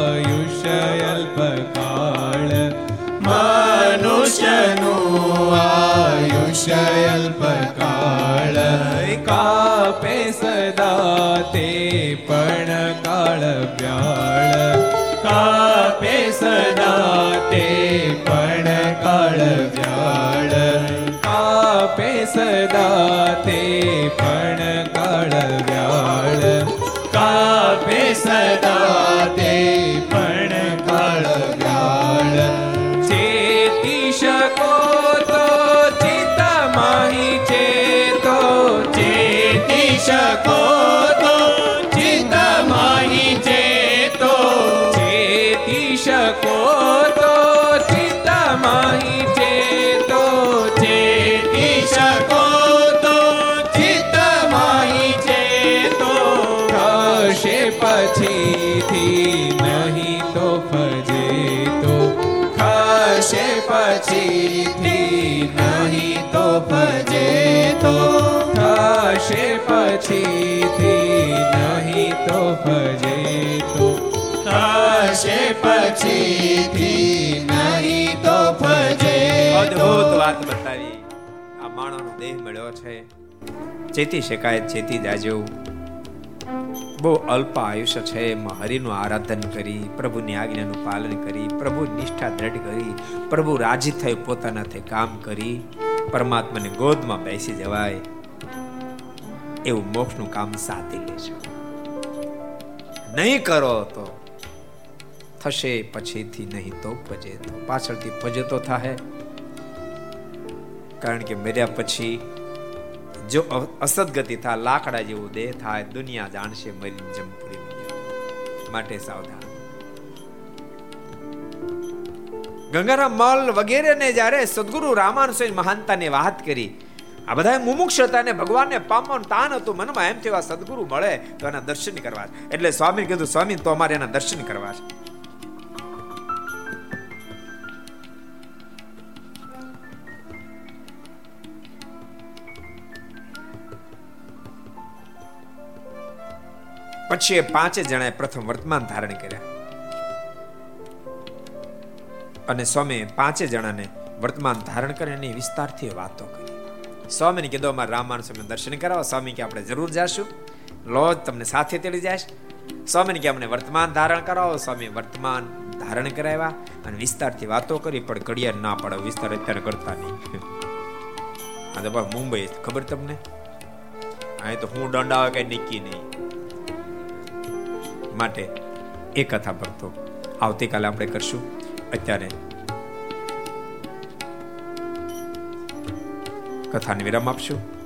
Speaker 2: સદા તે પણ કાળ વ્યાળ. કાપે સદા તે પછીથી નહીં તો ભજે તો. થશે પછીથી નહીં તો ભજે
Speaker 1: અદ્ભુત વાત બતાવી. આ માણસનો દેહ મળ્યો છે. ચેતી શકાય ચેતી જાજો. બહુ અલ્પ આયુષ્ય છે. એમાં હરિનું આરાધન કરી, પ્રભુની આજ્ઞાનું પાલન કરી, પ્રભુ નિષ્ઠા દ્રઢ કરી, પ્રભુ રાજી થઈ પોતાનાથી કામ કરી, પરમાત્માને ગોદમાં બેસી જવાય. એવું મોક્ષનું કામ સાધી લેજો. નહીં કરો તો થશે પછીથી નહીં તો ભજે તો પાછળથી પજે તો થાય કારણ કે મર્યા પછી જો અસદગતિ થાય લાકડા જેવું દેહ થાય, દુનિયા જાણશે, મરીને જમપુરી માટે સાવધાન. ગંગારામ મલ વગેરે ને જ્યારે સદગુરુ રામાન સ્વામી મહાનતાની વાત કરી આ બધા મુમુક્ષ હતા ને ભગવાનને પામવાનું તાન હતું. મનમાં એમ થયું સદગુરુ મળે તો એના દર્શન કરવા એટલે સ્વામી કીધું, સ્વામી, તો અમારે એના દર્શન કરવા છે. પછી એ પાંચે જણાએ પ્રથમ વર્તમાન ધારણ કર્યા. અને સ્વામી પાંચે જણાને વર્તમાન ધારણ કરીને એની વિસ્તારથી વાતો કરી. સ્વામીને કીધું અમારે રામાન સ્વામી દર્શન કરાવો. સ્વામી કે આપણે જરૂર જાશું. લોજ તમને સાથે તેડી જાય. સ્વામીને કે અમને વર્તમાન ધારણ કરાવો. સ્વામી વર્તમાન ધારણ કરાવ્યા અને વિસ્તારથી વાતો કરી, પણ ઘડિયાળ ના પડે. વિસ્તાર અત્યારે કરતા નહીં. આ તો મુંબઈ ખબર તમને? અહીં તો હું દંડ આવે કઈ નીકી નહીં. માટે એ કથા ભક્તો આવતીકાલે આપણે કરશું. અત્યારે કથાને વિરામ આપશું.